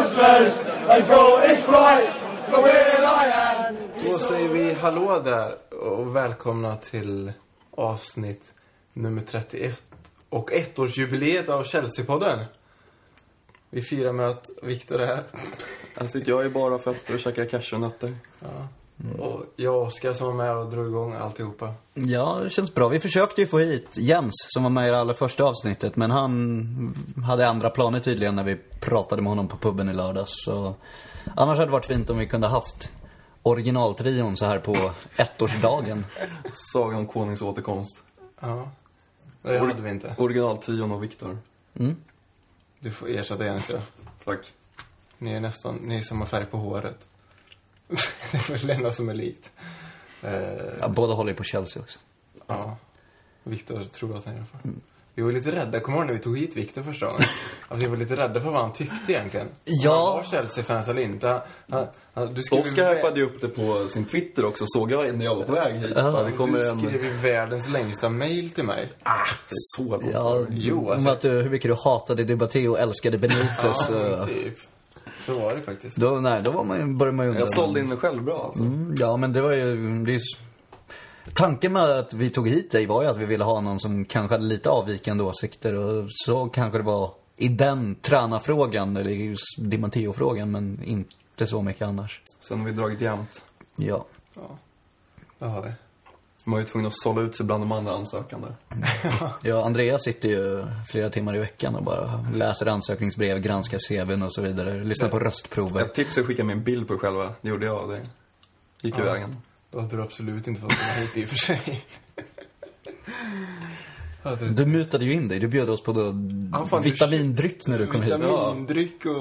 Bruce first, and draw is right, but we're Lion. Då säger vi hallå där och välkomna till avsnitt nummer 31 och ettårsjubileet av Chelsea-podden. Vi firar med att Viktor är här Här sitter jag i bara fötter och käkar cashewnötter. Och jag och Oskar som var med och drog igång alltihopa. Ja, det känns bra. Vi försökte ju få hit Jens som var med i det allra första avsnittet, men han hade andra planer tydligen när vi pratade med honom på puben i lördags. Så annars hade det varit fint om vi kunde haft originaltrion så här på ettårsdagen. Sagan om konungs återkomst. Ja, det hade vi inte. Originaltion och Viktor. Du får ersätta Jens ja. Tack. Ni är nästan, ni är samma färg på håret. Det är väl det enda som är likt. Eh, Ja, båda håller ju på Chelsea också. Ja. Viktor tror att han gör det. Vi var lite rädda, kommer du ihåg när vi tog hit Viktor första gången? Att vi var lite rädda för vad han tyckte egentligen. Om Ja. Han var Chelsea-fans eller inte. Han, han, han, du skrev Oskar hypade ju upp det på sin Twitter också, såg jag när jag var på väg hit. Ja, det kommer du en... skrev ju världens längsta mail till mig. Ah, så långt. Ja, Jo, om alltså- att du, hur mycket du hatade Debaté och älskade Benitez. Ja, och- typ. Så var det faktiskt. Då, nej, då var man, började man ju undra. Jag sålde in mig själv bra alltså. Mm, ja, men det var ju... Det är, tanken med att vi tog hit dig var ju att vi ville ha någon som kanske hade lite avvikande åsikter och så kanske det var i den tränarfrågan, eller i just Di Matteo-frågan, men inte så mycket annars. Sen har vi dragit jämnt. Ja. Ja, det har vi. Man var ju tvungen att sålla ut sig bland de andra ansökande. ja, Andreas sitter ju flera timmar i veckan och bara läser ansökningsbrev, granskar CVn och så vidare. Lyssnar på röstprover. Ett tips är att skicka mig en bild på själva. Det gjorde jag. Det gick ju vägen. Då hade du absolut inte fått komma hit i och för sig. Hade du Du mutade ju in dig. Du bjöd oss på då Ja, fan, du- vitamindryck när du kom hit. Vitamindryck och...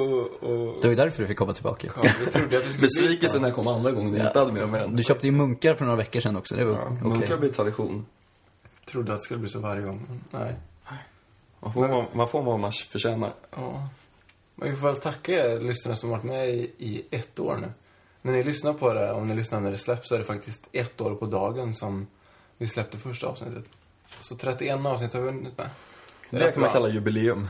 och... Det var ju därför du fick komma tillbaka. Ja, jag trodde att det skulle bli Besvikelsen när jag kom andra gången, jag inte hade med mig. Du köpte ju munkar för några veckor sedan också. Det var Ja, okej. Munkar blir tradition. Trodde att det skulle bli så varje gång. Nej. Man får, vad- man får vad man förtjänar. Ja. Men vi får väl tacka er lyssnare som varit med i, i ett år nu. När ni lyssnar på det, om ni lyssnar när det släpps, så är det faktiskt ett år på dagen som vi släppte första avsnittet. Så 31 avsnitt har vi hunnit med. Det, är kan man kalla jubileum.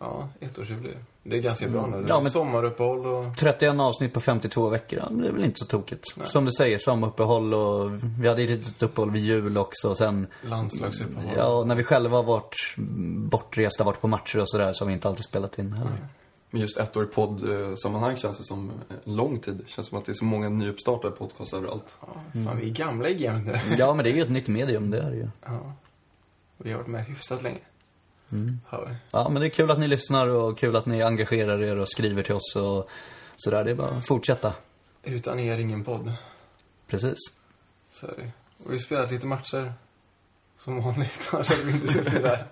Ja, ettårsjubileum. Det är ganska bra nu. Det är Ja, men- Sommaruppehåll och... 31 avsnitt på 52 veckor, ja, det är väl inte så tokigt. Som du säger, sommaruppehåll och vi hade ett litet uppehåll vid jul också. Och sen, Landslagsuppehåll. ja, när vi själva har varit bortresta, varit på matcher och sådär, så har vi inte alltid spelat in heller. Men just ett år i podd-sammanhang känns det som en lång tid. Det känns som att det är så många nyuppstartade podcasts överallt. Ja, fan, vi är gamla i gamet nu. Ja, men det är ju ett nytt medium, det är det ju. Ja. Vi har varit med hyfsat länge. Vi. Ja, men det är kul att ni lyssnar och kul att ni engagerar er och skriver till oss och sådär. Det är bara att fortsätta. Utan er ingen podd. Precis. Så är det. Och vi har spelat lite matcher. Som vanligt. Annars hade vi inte suttit där.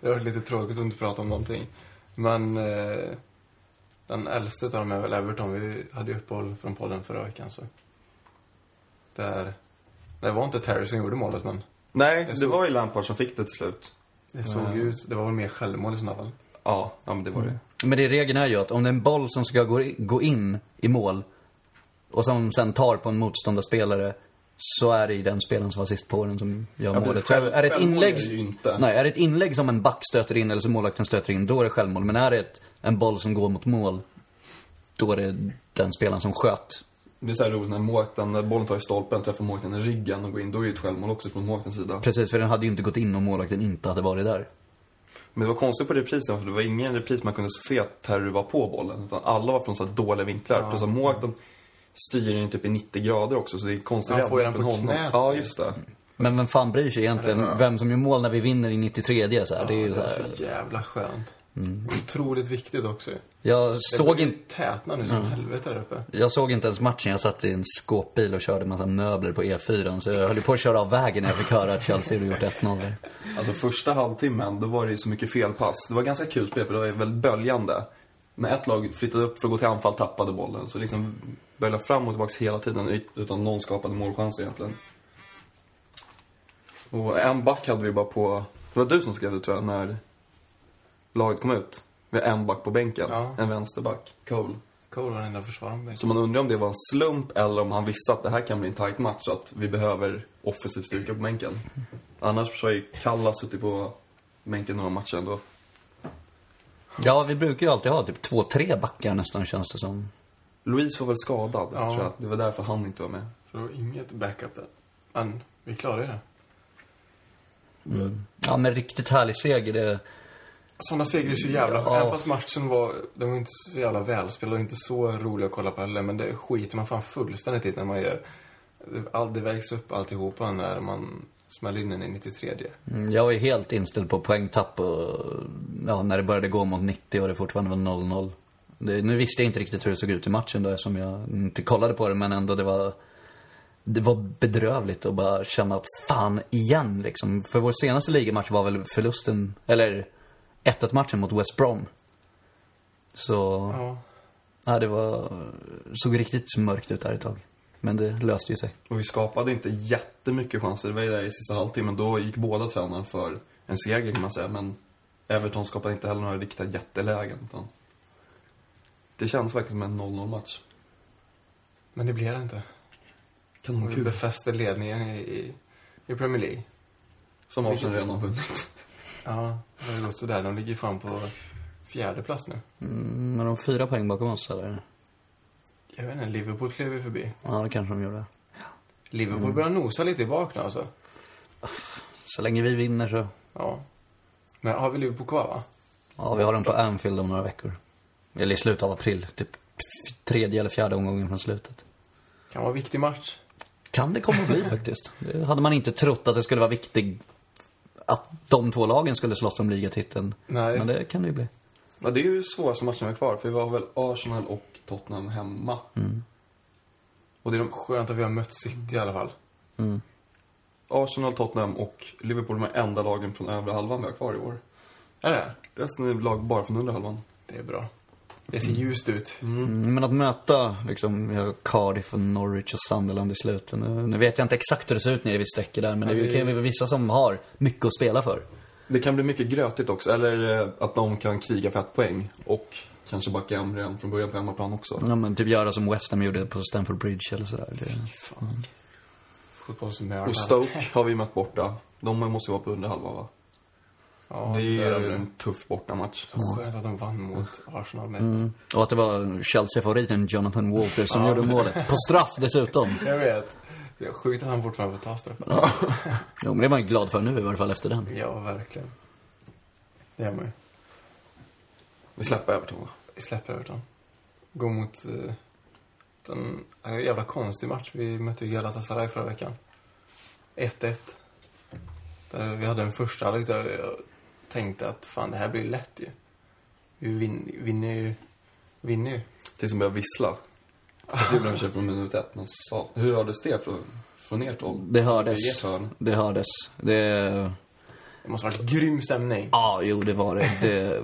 Det har varit lite tråkigt att inte prata om någonting. Men eh, den äldste av dem är väl Everton. Vi hade ju uppehåll från podden förra veckan så. Där. Det var inte Terry som gjorde målet men Nej, det såg- var ju Lampard som fick det till slut. det såg ut. Det var väl mer självmål i sådana fall. Ja, ja men det var det. Men det regeln är ju att om det är en boll som ska gå in i mål och som sen tar på en motståndarspelare så är det ju den spelaren som var sist på den som gör men målet. Själv- är det ett inlägg... är ju. Nej, är det ett inlägg som en back stöter in eller som målvakten stöter in, då är det självmål. Men är det ett, en boll som går mot mål, då är det den spelaren som sköt. Det är så här roligt när målvakten, när bollen tar i stolpen, träffar målvakten i ryggen och går in. Då är det ju ett självmål också från målvaktens sida. Precis, för den hade ju inte gått in om målvakten inte hade varit där. Men det var konstigt på reprisen, för det var ingen repris man kunde se att Terry var på bollen. Utan alla var från så här dåliga vinklar. Plus att målvakten styr den typ i 90 grader också, så det är konstigt Han får ju den på honom. knät. Ja, just det. Men vem fan bryr sig egentligen vem som gör mål när vi vinner i 93 så här. Det är ju det så här. så jävla skönt. Otroligt viktigt också. Jag såg inte... tätna nu som helvete där uppe. Jag såg inte ens matchen. Jag satt i en skåpbil och körde massa möbler på E4. Så jag höll på att köra av vägen när jag fick höra att Chelsea hade gjort 1-0 där. Alltså första halvtimmen, då var det ju så mycket felpass. Det var ganska kul spel, för det var ju väldigt böljande. När ett lag flyttade upp för att gå till anfall, tappade bollen. Så liksom böljade fram och tillbaka hela tiden utan någon skapade målchans egentligen. Och en back hade vi bara på... Det var du som skrev det tror jag, när laget kom ut. Vi har en back på bänken. Ja. En vänsterback, Cole. Cole var den enda försvararen. Så man undrar om det var en slump eller om han visste att det här kan bli en tight match så att vi behöver offensiv styrka på bänken. Annars så har ju Kalla suttit på bänken några matcher ändå. Ja, vi brukar ju alltid ha typ två, tre backar nästan känns det som. Louise var väl skadad, Ja. tror jag. Det var därför han inte var med. Så det var inget backup där. Men vi klarade det. Ja, men riktigt härlig seger. Det, Sådana segrar är så jävla... Ja. Även fast matchen var... Den var inte så jävla välspelad och inte så rolig att kolla på heller. Men det skiter man fan fullständigt i när man gör... All, det vägs upp alltihopa när man smäller in den i 93. mm, jag var ju helt inställd på poängtapp och ja, när det började gå mot 90 och det fortfarande var 0-0. Det, nu visste jag inte riktigt hur det såg ut i matchen då eftersom jag inte kollade på det men ändå det var det var bedrövligt att bara känna att fan igen liksom. För vår senaste ligamatch var väl förlusten, eller 1-1 matchen mot West Brom. Så, Ja. ja det var, såg riktigt mörkt ut där ett tag. Men det löste ju sig. Och vi skapade inte jättemycket chanser. Det var ju där i sista halvtimmen. Då gick båda tränarna för en seger kan man säga. Men Everton skapade inte heller några riktiga jättelägen. Utan det känns verkligen som en 0-0 match. Men det blev det inte. Kan Och vara vi befäste ledningen i, i, Premier League. Som Arsenal redan har vunnit. Ja, det har gått sådär. De ligger fan på fjärde plats nu. Mm, men de fyra poäng bakom oss eller? Jag vet inte, Liverpool klev ju förbi. Ja, det kanske de gjorde. Liverpool börjar nosa lite i bak nu alltså. Så länge vi vinner så, Ja. Men har vi Liverpool kvar va? ja vi har dem på Anfield om några veckor. Eller i slutet av april, typ tredje eller fjärde omgången från slutet. Kan vara en viktig match. Kan det komma att bli faktiskt. Det hade man inte trott att det skulle vara viktigt att de två lagen skulle slåss om ligatiteln. Nej. Men det kan det ju bli. Ja, det är ju svåraste matchen vi har kvar. För vi har väl Arsenal och Tottenham hemma. Och det är de Skönt att vi har mött City i alla fall. Mm. Arsenal, Tottenham och Liverpool de är enda lagen från övre halvan vi har kvar i år. Är det? Resten är lag bara från under halvan. Det är bra. Det ser ljust ut. Mm, men att möta liksom, Cardiff och Norwich och Sunderland i slutet. Nu, nu vet jag inte exakt hur det ser ut nere vid strecket där, men det Ja, är det- ju kan ju vara vissa som har mycket att spela för. Det kan bli mycket grötigt också. Eller eh, att de kan kriga för ett poäng. Och kanske backa hem redan från början på hemmaplan också. Ja, men typ göra som West Ham gjorde på Stamford Bridge eller sådär. Det, Fotbollsnörd. Och Stoke har vi mött borta. De måste ju vara på under halva va? Ja, det är ju en tuff bortamatch. Så skönt att de vann mot Arsenal med. mm. Och att det var Chelsea-favoriten Jonathan Walker som Ja. gjorde målet. På straff dessutom. Jag vet. Det är sjukt att han fortfarande får ta straffen. Jo, men det är man ju glad för nu i varje fall efter den. Ja, verkligen. Det gör man ju. Vi släpper Everton va? Vi släpper Everton. Går mot uh, den, en jävla konstig match. Vi mötte ju Galatasaray förra veckan. 1-1. Där vi hade en första halvlek där jag tänkte att fan det här blir lätt ju. Vi vin, vinner ju. Vinner ju. Tills de börjar vissla. Det gjorde de sig från minut ett. Men sa, hur hördes det från, från ert håll? Det hördes. Ert hörn? Det hördes. Det... Det måste ha varit grym stämning. Ja, jo det var det. det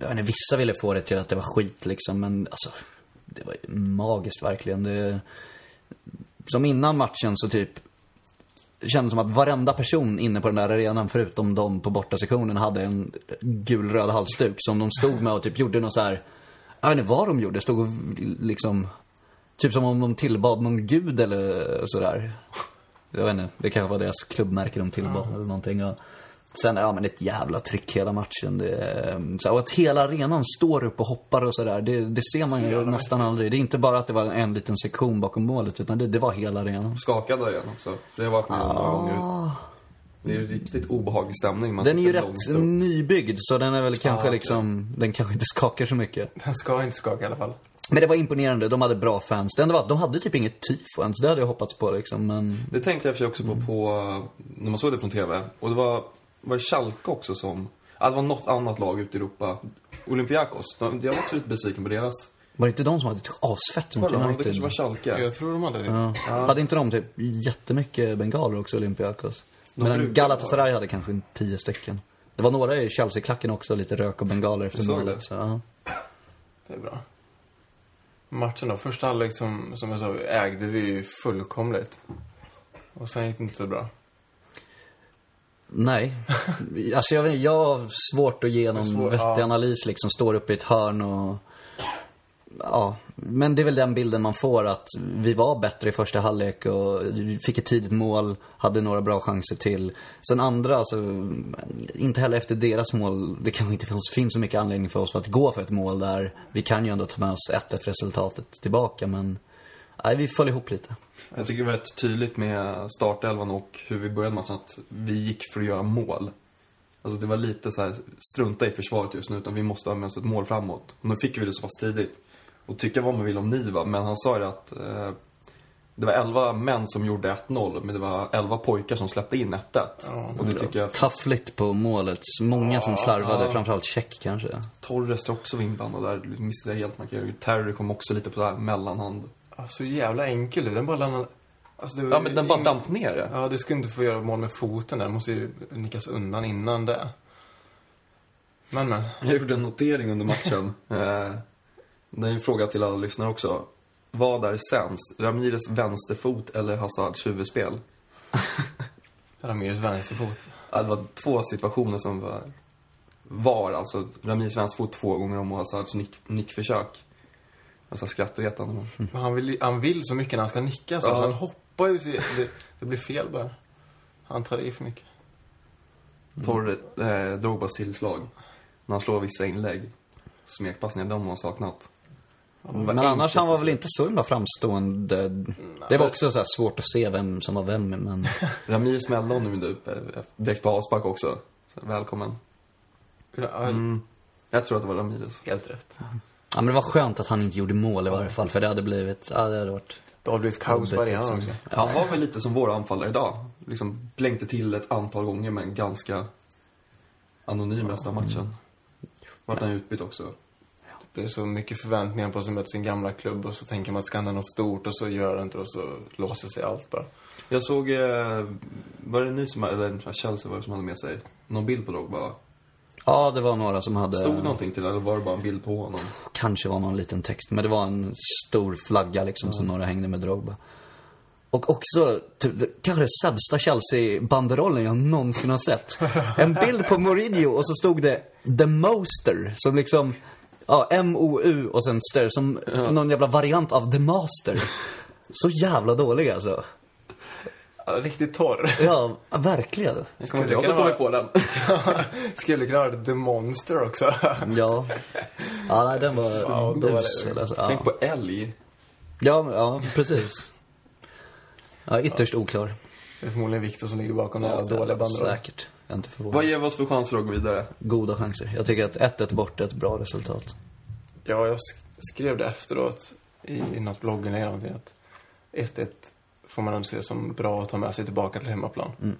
jag inte, vissa ville få det till att det var skit liksom, men alltså. Det var ju magiskt verkligen. Det, som innan matchen så typ. Det kändes som att varenda person inne på den där arenan, förutom de på bortasektionen, hade en gul-röd halsduk som de stod med och typ gjorde något så här. Jag vet inte vad de gjorde. Stod och liksom. Typ som om de tillbad någon gud eller sådär. Jag vet inte, det kanske var deras klubbmärke de tillbad eller någonting. Och sen, ja men ett jävla tryck hela matchen. Det, är- så, och att hela arenan står upp och hoppar och sådär, det, det ser man ju jävla nästan aldrig. Det är inte bara att det var en liten sektion bakom målet, utan det, det var hela arenan. Skakad igen också. För det har varit med om några gånger. Det är en riktigt obehaglig stämning. Man Den är ju rätt upp. nybyggd, så den är väl kanske Ja, liksom, den kanske inte skakar så mycket. Den ska inte skaka i alla fall. Men det var imponerande, de hade bra fans. Det enda var att de hade typ inget tifo ens, det hade jag hoppats på liksom, men... Det tänkte jag och för sig också på, på eh, när man såg det från TV. Och det var, var det Schalke också som... Ja, det var något annat lag ute i Europa. Olympiakos. De- Jag var också lite besviken på deras. Var det inte de som hade ett asfett mot Var det, det United? kanske var Schalke. Jag tror de hade det. Ja. Hade inte de typ jättemycket bengaler också, Olympiakos? De Men Galatasaray hade kanske tio stycken. Det var några i Chelsea-klacken också, lite rök och bengaler efter målet. det. Så, ja. Det är bra. Matchen då. Första halvlek som, som jag sa ägde vi ju fullkomligt. Och sen gick det inte så bra. Nej. Alltså jag, vet, inte, jag har svårt att ge någon Svår- vettig ja. analys liksom. Står uppe i ett hörn och... ja, men det är väl den bilden man får att vi var bättre i första halvlek och fick ett tidigt mål, hade några bra chanser till. Sen andra, alltså, inte heller efter deras mål, det kanske inte finns, finns så mycket anledning för oss att gå för ett mål där. Vi kan ju ändå ta med oss 1-1 resultatet tillbaka, men nej, vi föll ihop lite. Jag tycker det var rätt tydligt med startelvan och hur vi började matchen att vi gick för att göra mål. Alltså det var lite så här, strunta i försvaret just nu, utan vi måste ha med oss ett mål framåt. Och nu fick vi det så pass tidigt. Och tycka vad man vill om Niva, men han sa ju att eh, det var 11 män som gjorde 1-0, men det var 11 pojkar som släppte in 1-1. och det tycker jag... Taffligt på målet. Många som slarvade, framförallt Check kanske. Torres också var inblandad där, missade jag helt markeringen. Terry kom också lite på så här mellanhand. Så jävla enkel ut. Den bara landade... Alltså, det var Ja, men den bara ing- damp ner det. Ja, du skulle inte få göra mål med foten där. Det måste ju nickas undan innan det. Men, men. Jag gjorde en notering under matchen. eh, det är en fråga till alla lyssnare också. Vad är sämst? Ramires vänsterfot eller Hazards huvudspel? Ramirs vänsterfot. Ja, det var två situationer som var, var alltså Ramirs vänsterfot två gånger om och Hazards nick, nickförsök. Alltså skrattretande men. Men han vill, han vill så mycket när han ska nicka så Ja. han hoppar ju. så Det, det blir fel bara. Han tar i för mycket. Torre, eh, Drogbas tillslag. När han slår vissa inlägg. Smekpassningar, de har saknat. Men annars, han var väl inte så himla framstående. Det var också så här svårt att se vem som var vem, men... Ramir smällde honom ju upp eh, direkt på avspark också. Så, välkommen. Mm. Jag tror att det var Ramirez. Helt rätt. Ja, men det var skönt att han inte gjorde mål i varje fall, för det hade blivit, ja det hade varit... Det har blivit kaos på arenan liksom. också. Han var väl lite som våra anfallare idag. Liksom blänkte till ett antal gånger men ganska anonym resten av matchen. Vart han utbytt också. Det blir så mycket förväntningar på att möta sin gamla klubb och så tänker man att ska hända något stort och så gör det inte och så låser sig allt bara. Jag såg, eh, var det ni som, eller Chelsea var det som hade med sig någon bild på Drogba? Ja, det var några som hade... Stod någonting till eller var det bara en bild på honom? Kanske var någon liten text, men det var en stor flagga liksom som några hängde med Drogba. Och också, typ, kanske det sämsta Chelsea-banderollen jag någonsin har sett. En bild på Mourinho och så stod det The Moster, som liksom, ja, M-O-U och sen Ster, som någon jävla variant av The Master. Så jävla dålig alltså. Ja, riktigt torr. Ja, verkligen. Skulle kunna kommer vara, på den. skulle kunna vara The Monster också. Ja. Ja, nej, den var Ja, det- usel alltså. Ja. Tänk på älg. Ja, ja, precis. Ja, ytterst oklar. Det är förmodligen Victor som ligger bakom den här dåliga banderollen. Säkert. Jag är inte förvånad. Vad ger vi oss för chanser att gå vidare? Goda chanser. Jag tycker att 1-1 bort är ett bra resultat. Ja, jag sk- skrev det efteråt i, i något blogginlägg eller någonting att 1-1 får man ändå se som bra att ta med sig tillbaka till hemmaplan. Mm.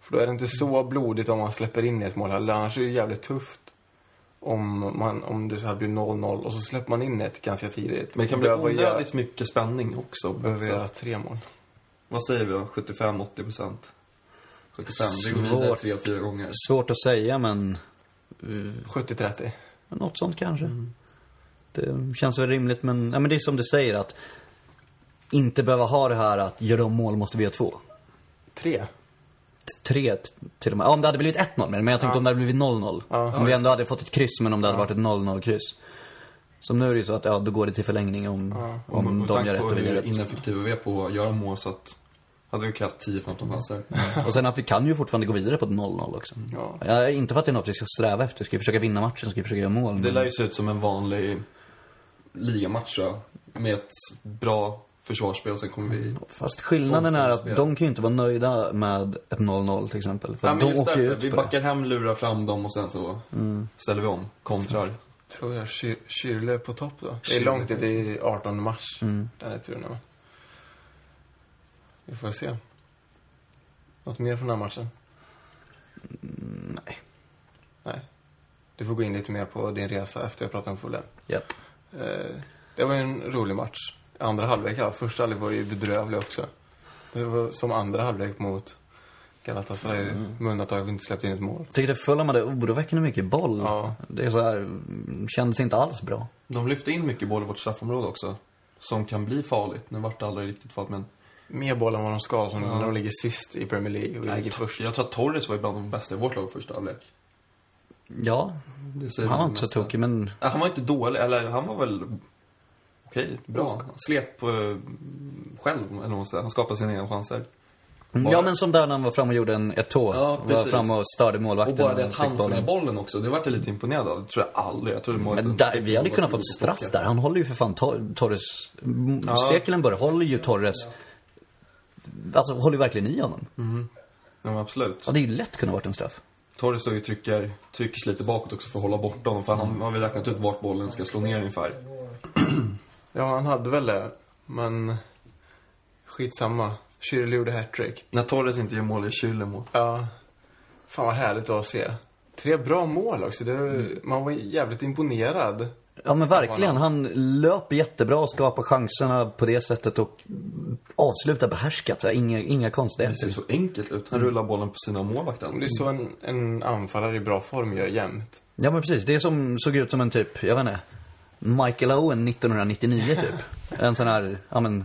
För då är det inte så blodigt om man släpper in ett mål heller. Annars är det ju jävligt tufft om, man, om det så här blir 0-0 och så släpper man in ett ganska tidigt. Men det kan bli Behöver göra- onödigt mycket spänning också. Behöver göra tre mål. vad säger vi då? 75-80 procent? 75, vi går vidare Svårt. tre, fyra gånger. Svårt att säga, men 70-30. något sånt kanske. Det känns väl rimligt, men, ja, men det är som du säger att inte behöva ha det här att gör de mål måste vi göra två. Tre? Tre till och med. Ja, om det hade blivit 1-0 men jag tänkte om det hade blivit 0-0. Ja. om vi ändå hade fått ett kryss, men om det hade varit ett 0-0-kryss. Som nu är det ju så att, ja, då går det till förlängning om, om Och med de gör rätt och vi gör rätt. ineffektiva vi är på att göra mål så att hade vi krävt 10-15 chanser. Och sen att vi kan ju fortfarande gå vidare på ett 0-0 också. Ja. Ja, inte för att det är något vi ska sträva efter. Ska vi försöka vinna matchen, ska vi försöka göra mål. Det Men... lär ju se ut som en vanlig ligamatch jag. Med ett bra försvarsspel och sen kommer vi... Fast skillnaden är att de kan ju inte vara nöjda med ett 0-0 till exempel. För men de åker ju ut vi på det. backar hem, lurar fram dem och sen så ställer vi om. Kontrar. Tror jag Kyr- Kyrle på topp då. Det är Kyrle. långt det är 18 mars. Mm. Den är turen. Vi får se. Något mer från den här matchen? Nej. Nej. Du får gå in lite mer på din resa efter jag pratat om Fulham. Japp. Eh, det var ju en rolig match. Andra halvlek, ja. Första halvlek var ju bedrövlig också. Det var som andra halvlek mot Galatasaray, med undantag av inte släppte in ett mål. Jag tyckte Fulham hade oroväckande mycket boll. Ja. Det är så här, mm, kändes inte alls bra. De lyfte in mycket boll i vårt straffområde också. Som kan bli farligt. Nu vart det aldrig riktigt farligt men... Mer boll än vad de ska, som Ja. när de ligger sist i Premier League och vi ligger först. Jag tror att Torres var bland de bästa i vårt lag första halvlek. Ja, Det han var det inte så tokig men... Han var inte dålig, eller han var väl okej, bra. Han slet eh, själv, eller vad man säger. Han skapade sina egna chanser. Mm, Ja, men som där när han var fram och gjorde en, ett tå. Ja, var fram och störde målvakten. Och bara det att han får med bollen. också, det vart jag lite imponerad av. Det tror jag aldrig. Jag trodde målet Men där, vi hade kunnat fått straff där. Han håller ju för fan Tor- Torres... Ja. Ja. Stekelenburg håller ju Torres... Alltså håller ju verkligen i honom. Ja, men absolut. Ja, det är ju lätt kunnat varit en straff. Torres står ju och trycker, trycker sig lite bakåt också för att hålla bort honom. För han har väl räknat ut vart bollen ska slå ner ungefär. Ja, han hade väl det. Men skitsamma. Schürrle gjorde hattrick. När Torres inte gör mål, är Schürrle mål. Ja. Fan vad härligt att se. Tre bra mål också. Det, Man var jävligt imponerad. Ja men verkligen. Han löper jättebra och skapar chanserna på det sättet och avslutar behärskat. Inga, inga Det konstigheter. ser så enkelt ut. Han rullar bollen på sina målvakter. Det är så en, en anfallare i bra form gör jämt. Ja men precis. Det är som, såg ut som en typ, jag vet inte, Michael Owen 1999 typ. en sån här, ja men,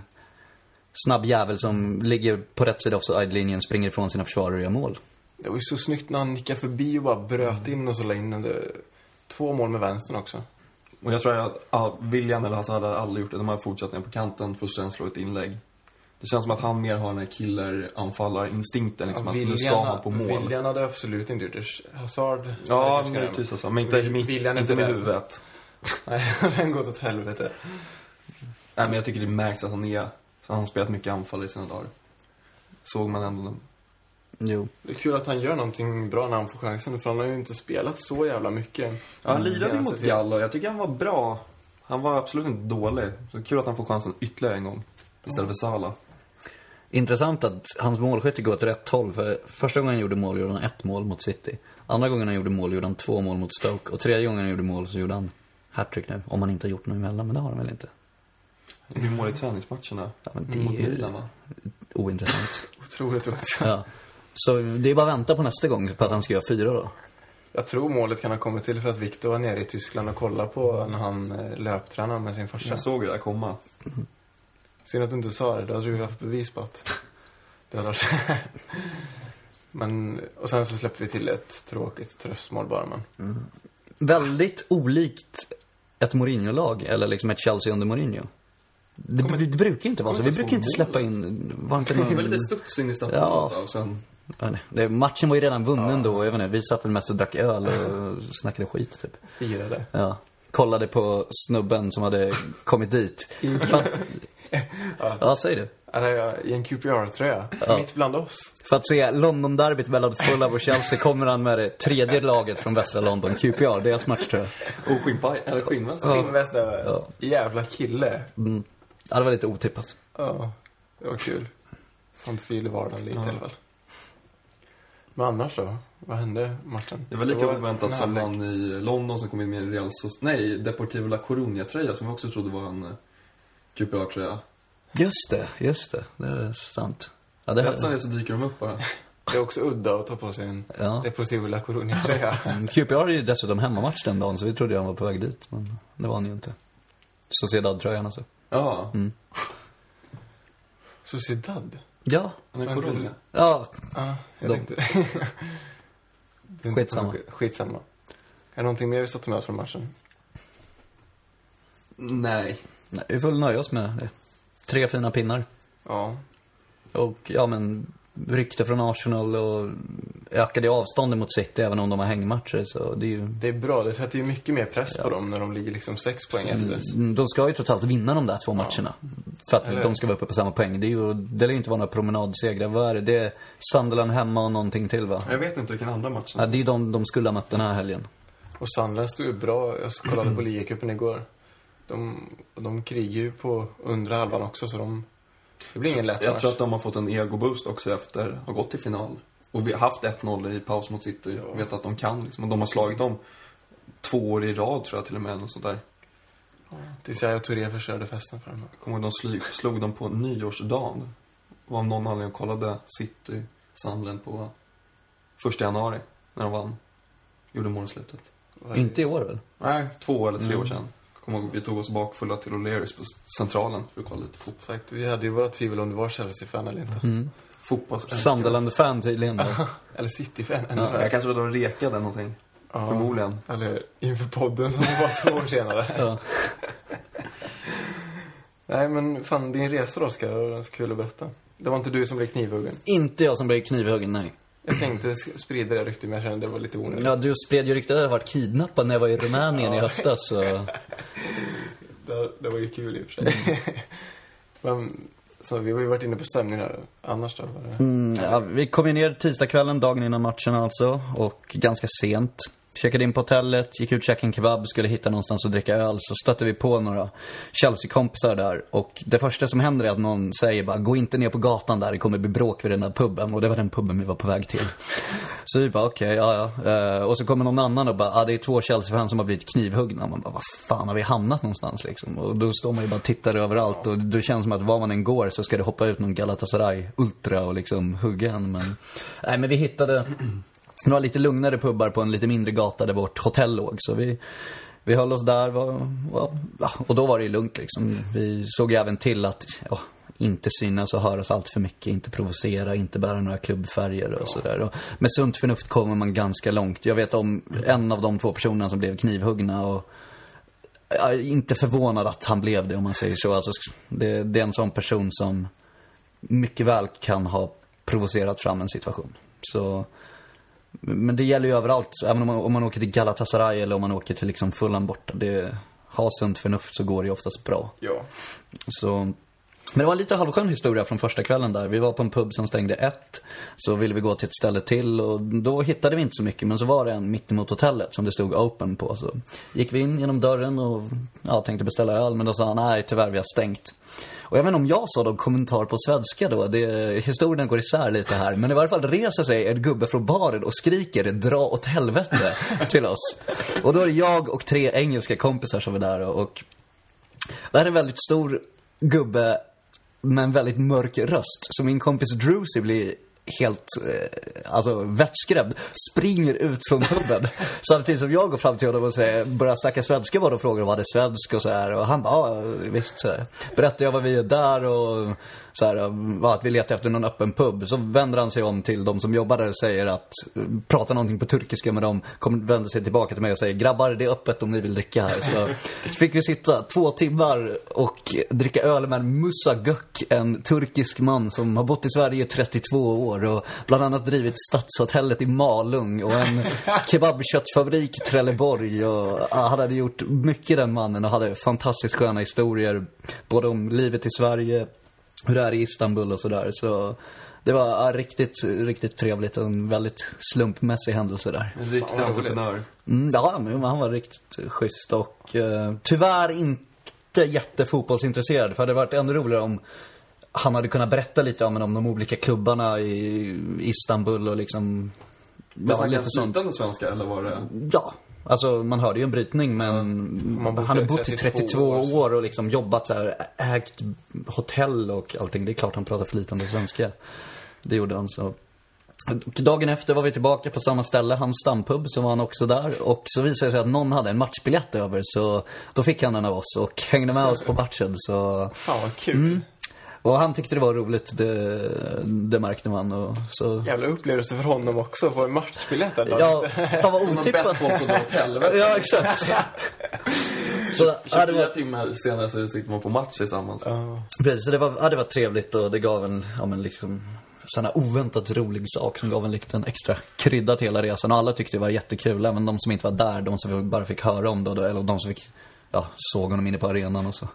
snabb jävel som ligger på rätt sida offside-linjen, springer ifrån sina försvarare och gör mål. Det var ju så snyggt när han nickade förbi och bara bröt in och så la in den. Det- Två mål med vänstern också. Och jag tror att William eller Hasse hade aldrig gjort det. De hade fortsatt ner på kanten för att sen slå ett inlägg. Det känns som att han mer har den här killer-anfallare-instinkten. Liksom, att nu ska han på mål. William hade absolut inte gjort det. Hazard. Ja, möjligtvis alltså. Men inte, William inte med huvudet. Nej, den gått åt helvete. Nej, men jag tycker det märks att han är... Så han har spelat mycket anfall i sina dagar. Såg man ändå. Jo. Det är kul att han gör någonting bra när han får chansen. För han har ju inte spelat så jävla mycket. Ja, han den lirade senaste mot. Gallo. Jag tycker han var bra. Han var absolut inte dålig. Så kul att han får chansen ytterligare en gång. Istället för Sala. Intressant att hans målskytte går åt rätt håll. För första gången han gjorde mål gjorde han ett mål mot City. Andra gången han gjorde mål gjorde han två mål mot Stoke. Och tredje gången han gjorde mål så gjorde han hattrick nu. Om han inte har gjort något emellan, men det har han väl inte. Det blir mål i träningsmatcherna. Ja, men det Mot är ju Milan, va? ointressant. Otroligt också. Ja. Så det är bara att vänta på nästa gång på att han ska göra fyra då. Jag tror målet kan ha kommit till för att Victor var nere i Tyskland och kollade på när han eh, löptränade med sin farsa. Jag såg det där komma. Synd att du inte sa det, då hade du haft bevis på att det hade varit Men, och sen så släpper vi till ett tråkigt tröstmål bara, men. Väldigt olikt ett Mourinho-lag, eller liksom ett Chelsea under Mourinho. Det, Kommer- det brukar inte vara så. Vi brukar inte släppa in... Var inte Det var någon... lite studs in i straffområdet Ja. och sen... Det, matchen var ju redan vunnen då, jag vet inte, vi satt väl mest och drack öl och snackade skit typ. Firade. Ja. Kollade på snubben som hade kommit dit. Ja, säg det. Eller, I en QPR-tröja. Mitt bland oss. För att se London-derbyt mellan Fulham och Chelsea kommer han med det tredje laget från västra London, QPR, deras match tror jag. Och skinnpaj, eller skinnväst. Skinnväst över. Ja. Jävla kille. Mm. Ja, det var lite otippat. Ja, det var kul. Sånt fyller vardagen lite i alla fall. Men annars då? Vad hände matchen? Det var lika oväntat som man i London som kom in med en Real Sos- Nej, Deportivo La Coruña-tröja som vi också trodde var en eh, QPR-tröja. Just det, just det. Det är sant. Ja, det Rätt som det så dyker de upp bara. Det är också udda att ta på sig en Ja. Deportivo La Coruña-tröja. Mm, QPR är ju dessutom hemmamatch den dagen, så vi trodde han var på väg dit. Men det var han ju inte. Sociedad-tröjan alltså. Ja, Sociedad? Ja. han är Coruña. Ja, Ja, jag De- tänkte... Skitsamma. Skitsamma. Är det någonting mer vi satt med oss från matchen? Nej. Nej, vi får väl nöja oss med det. Tre fina pinnar. Ja. Och ja, men rykte från Arsenal och ökade avståndet mot City, även om de har hängmatcher. Så det är ju... Det är bra. Det sätter ju mycket mer press på dem när de ligger liksom sex poäng efter. Mm, De ska ju totalt vinna de där två matcherna. För att Eller- de ska vara uppe på samma poäng. Det, är ju, det lär ju inte vara några promenadsegrar. Vad är det? Det är Sunderland hemma och någonting till va? Jag vet inte vilken andra match Ja, det är de de skulle ha mött den här helgen. Och Sandland stod ju bra. Jag kollade på ligacupen igår. De, de krigar ju på undre halvan också, så de... Det blir ingen lätt Jag match. tror att de har fått en ego-boost också efter att ha gått till final. Och vi har haft 1-0 i paus mot City. Ja. Vet att de kan liksom. Och de har slagit dem två år i rad tror jag till och med. Och sånt där. Tills jag och Touré förstörde festen för dem. Jag kommer ihåg de slog, slog dem på nyårsdagen. Och av någon anledning kollade City Sunderland på första januari. När de vann. Gjorde mål i slutet. Inte i år väl? Nej, två eller tre Mm. år sedan. Kommer ihåg, vi tog oss bakfulla till O'Learys på centralen för att kolla lite fotboll. Sagt, vi hade ju våra tvivel om det var Chelsea-fan eller inte. Mm. Sunderland-fan tydligen. Eller City-fan, Ja. Jag kanske var de rekade någonting. Ja. Förmodligen. Eller inför podden som var två år senare. Ja. Nej, men fan din resa då, Oskar, det var ganska kul att berätta. Det var inte du som blev knivhuggen. Inte jag som blev knivhuggen, nej. Jag tänkte sprida det ryktet, men jag kände det var lite onödigt. Ja, du spred ju ryktet att jag varit kidnappad när jag var i Rumänien i höstas, så... Det, det var ju kul i och för sig. men, så vi har ju varit inne på stämningen här. Annars då? Var det... Mm, ja, vi kom ju ner tisdagskvällen, dagen innan matchen alltså. Och ganska sent. Checkade in på hotellet, gick ut och käkade en kebab, skulle hitta någonstans att dricka öl. Så stötte vi på några Chelsea-kompisar där. Och det första som händer är att någon säger bara, gå inte ner på gatan där, det kommer bli bråk vid den där puben. Och det var den puben vi var på väg till. Så vi bara, okej, ja ja. Eh, och så kommer någon annan och bara, ah, det är två Chelsea-fans som har blivit knivhuggna. Man bara, vad fan har vi hamnat någonstans liksom? Och då står man ju bara och tittar överallt. Och det känns som att var man än går så ska det hoppa ut någon Galatasaray-ultra och liksom hugga en. Men, nej men vi hittade några lite lugnare pubbar på en lite mindre gata där vårt hotell låg. Så vi, vi höll oss där. Var, var, och då var det ju lugnt liksom. Vi såg ju även till att ja, inte synas och höras allt för mycket. Inte provocera, inte bära några klubbfärger och sådär. Med sunt förnuft kommer man ganska långt. Jag vet om en av de två personerna som blev knivhuggna. Och jag är inte förvånad att han blev det om man säger så. Alltså, det, det är en sån person som mycket väl kan ha provocerat fram en situation. Så, men det gäller ju överallt. Även om man, om man åker till Galatasaray eller om man åker till liksom Fulham borta. Det, ha sunt förnuft så går det ju oftast bra. Ja. Så, men det var en lite halvskön historia från första kvällen där. Vi var på en pub som stängde ett. Så ville vi gå till ett ställe till och då hittade vi inte så mycket. Men så var det en mittemot hotellet som det stod open på. Så gick vi in genom dörren och ja, tänkte beställa öl. Men då sa han, nej tyvärr vi har stängt. Och jag vet inte om jag sa någon kommentar på svenska då. Det, historien går isär lite här. Men i varje fall reser sig en gubbe från baren och skriker dra åt helvete till oss. Och då är det jag och tre engelska kompisar som är där och det här är en väldigt stor gubbe med en väldigt mörk röst. Så min kompis Drusy blir helt, eh, alltså vettskrämd. Springer ut från puben. Samtidigt som jag går fram till honom och säger, börjar snacka svenska bara och frågar om han är svensk och så här. Och han bara, ja visst. Så här. Berättar jag vad vi är där och så här, ja, att vi letar efter någon öppen pub. Så vänder han sig om till de som jobbar där och säger att, pratar någonting på turkiska med dem. Kommer, vänder sig tillbaka till mig och säger, grabbar det är öppet om ni vill dricka här. Så, så fick vi sitta två timmar och dricka öl med Musa Gök, en turkisk man som har bott i Sverige i 32 år och bland annat drivit Stadshotellet i Malung och en kebabköttfabrik i Trelleborg. Och, han hade gjort mycket den mannen och hade fantastiskt sköna historier. Både om livet i Sverige, hur det är i Istanbul och sådär. Så det var ja, riktigt, riktigt trevligt en väldigt slumpmässig händelse där. En riktig entreprenör. Mm, ja, men han var riktigt schysst och eh, tyvärr inte jättefotbollsintresserad. För det hade varit ännu roligare om han hade kunnat berätta lite om, om de olika klubbarna i Istanbul och liksom... Men Ja, snackade lite han sånt. flytande svenska eller var det? Ja, alltså man hörde ju en brytning men Man bor han har bott i 32 32 år, och liksom jobbat så här, ägt hotell och allting. Det är klart han pratar flytande svenska. Det gjorde han så. Och Dagen efter var vi tillbaka på samma ställe, hans stampub, så var han också där. Och så visade det sig att någon hade en matchbiljett över, så då fick han den av oss och hängde med oss på matchen. Så, Fan vad kul. Mm. Och han tyckte det var roligt, det, det märkte man. Och så, Jävla upplevelse för honom också, få en matchbiljett där. ja, fan vad otippat. att. Ja, exakt. Så, ja, det 24 var, timmar senare så sitter man på match tillsammans. Ja. precis, så det var, ja, det var trevligt och det gav en, ja men liksom, sån här oväntat rolig sak som gav en liten extra krydda till hela resan. Och alla tyckte det var jättekul, även de som inte var där, de som bara fick höra om det, eller de som fick, ja, såg honom inne på arenan och så.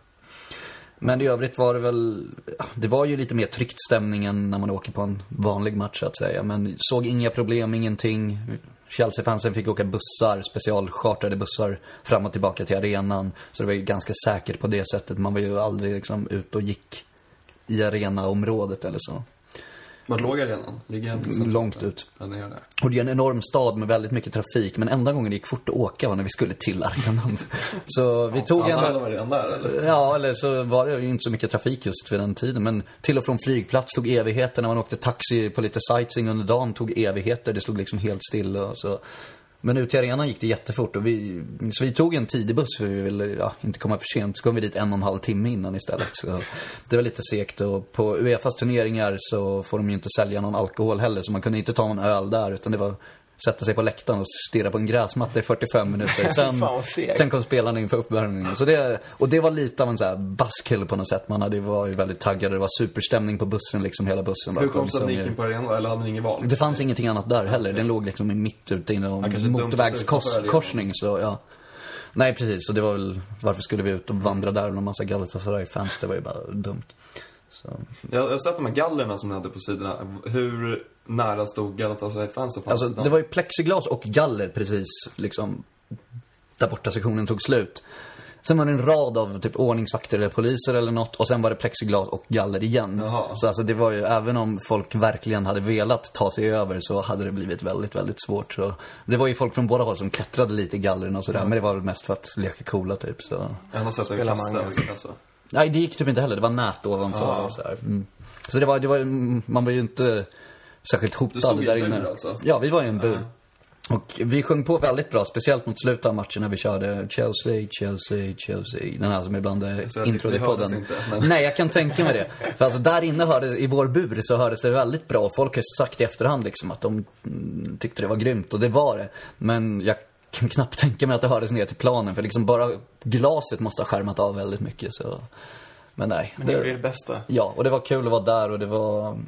Men i övrigt var det väl, det var ju lite mer tryckt stämning än när man åker på en vanlig match så att säga. Men såg inga problem, ingenting. Chelsea-fansen fick åka bussar, specialchartrade bussar fram och tillbaka till arenan. Så det var ju ganska säkert på det sättet. Man var ju aldrig liksom ute och gick i arenaområdet eller så. Vart låg arenan? Ligger den centralt? Långt ut. Ja, det gör det. Och det är en enorm stad med väldigt mycket trafik. Men enda gången det gick fort att åka var när vi skulle till arenan. Så vi tog Alla en... varit redan där eller? Ja, eller så var det ju inte så mycket trafik just vid den tiden. Men till och från flygplats tog evigheter. När man åkte taxi på lite sightseeing under dagen tog evigheter. Det stod liksom helt still och så. Men ut till arenan gick det jättefort. Och vi, så vi tog en tidig buss för vi ville ja, inte komma för sent. Så kom vi dit en och en halv timme innan istället. Så det var lite segt. Och på Uefas turneringar så får de ju inte sälja någon alkohol heller. Så man kunde inte ta någon öl där. Utan det var sätta sig på läktaren och stirra på en gräsmatta i 45 minuter. Sen, sen kom spelarna in för uppvärmningen. Så det, och det var lite av en så här buskill på något sätt. Man hade, var ju väldigt taggade. Det var superstämning på bussen, liksom hela bussen. Hur kom in på arenan? Eller hade ni inget val? Det fanns ingenting annat där heller. Den låg liksom i mitt ute i utanför motorvägskorsning. Så ja. Nej precis, så det var väl, varför skulle vi ut och vandra där med en massa Galatasaray-fans? Det var ju bara dumt. Så, Jag jag har sett de här gallerna som ni hade på sidorna. Hur nära stod Galatasaray-fansen på alltså det var ju plexiglas och galler precis liksom där borta sektionen tog slut. Sen var det en rad av typ ordningsvakter eller poliser eller något och sen var det plexiglas och galler igen. Jaha. Så alltså det var ju, även om folk verkligen hade velat ta sig över så hade det blivit väldigt, väldigt svårt. Så det var ju folk från båda håll som klättrade lite i gallren och sådär. Men det var väl mest för att leka coola typ så. Kasta Mangas. och alltså. Nej, det gick typ inte heller. Det var nät ovanför Ja. och så här. Mm. Så det var, det var, mm, man var ju inte särskilt hotad där inne. bur alltså? Ja, vi var i en bur. Och vi sjöng på väldigt bra, speciellt mot slutet av matchen när vi körde Chelsea, Chelsea, Chelsea. Den här som ibland är intro i podden. inte, men- Nej, jag kan tänka mig det. För alltså där inne hörde, i vår bur så hördes det väldigt bra. Folk har sagt i efterhand liksom att de mm, tyckte det var grymt och det var det. Men jag kan knappt tänka mig att det hördes ner till planen för liksom bara glaset måste ha skärmat av väldigt mycket så. Men nej. Men det är det bästa. Ja, och det var kul att vara där och det var...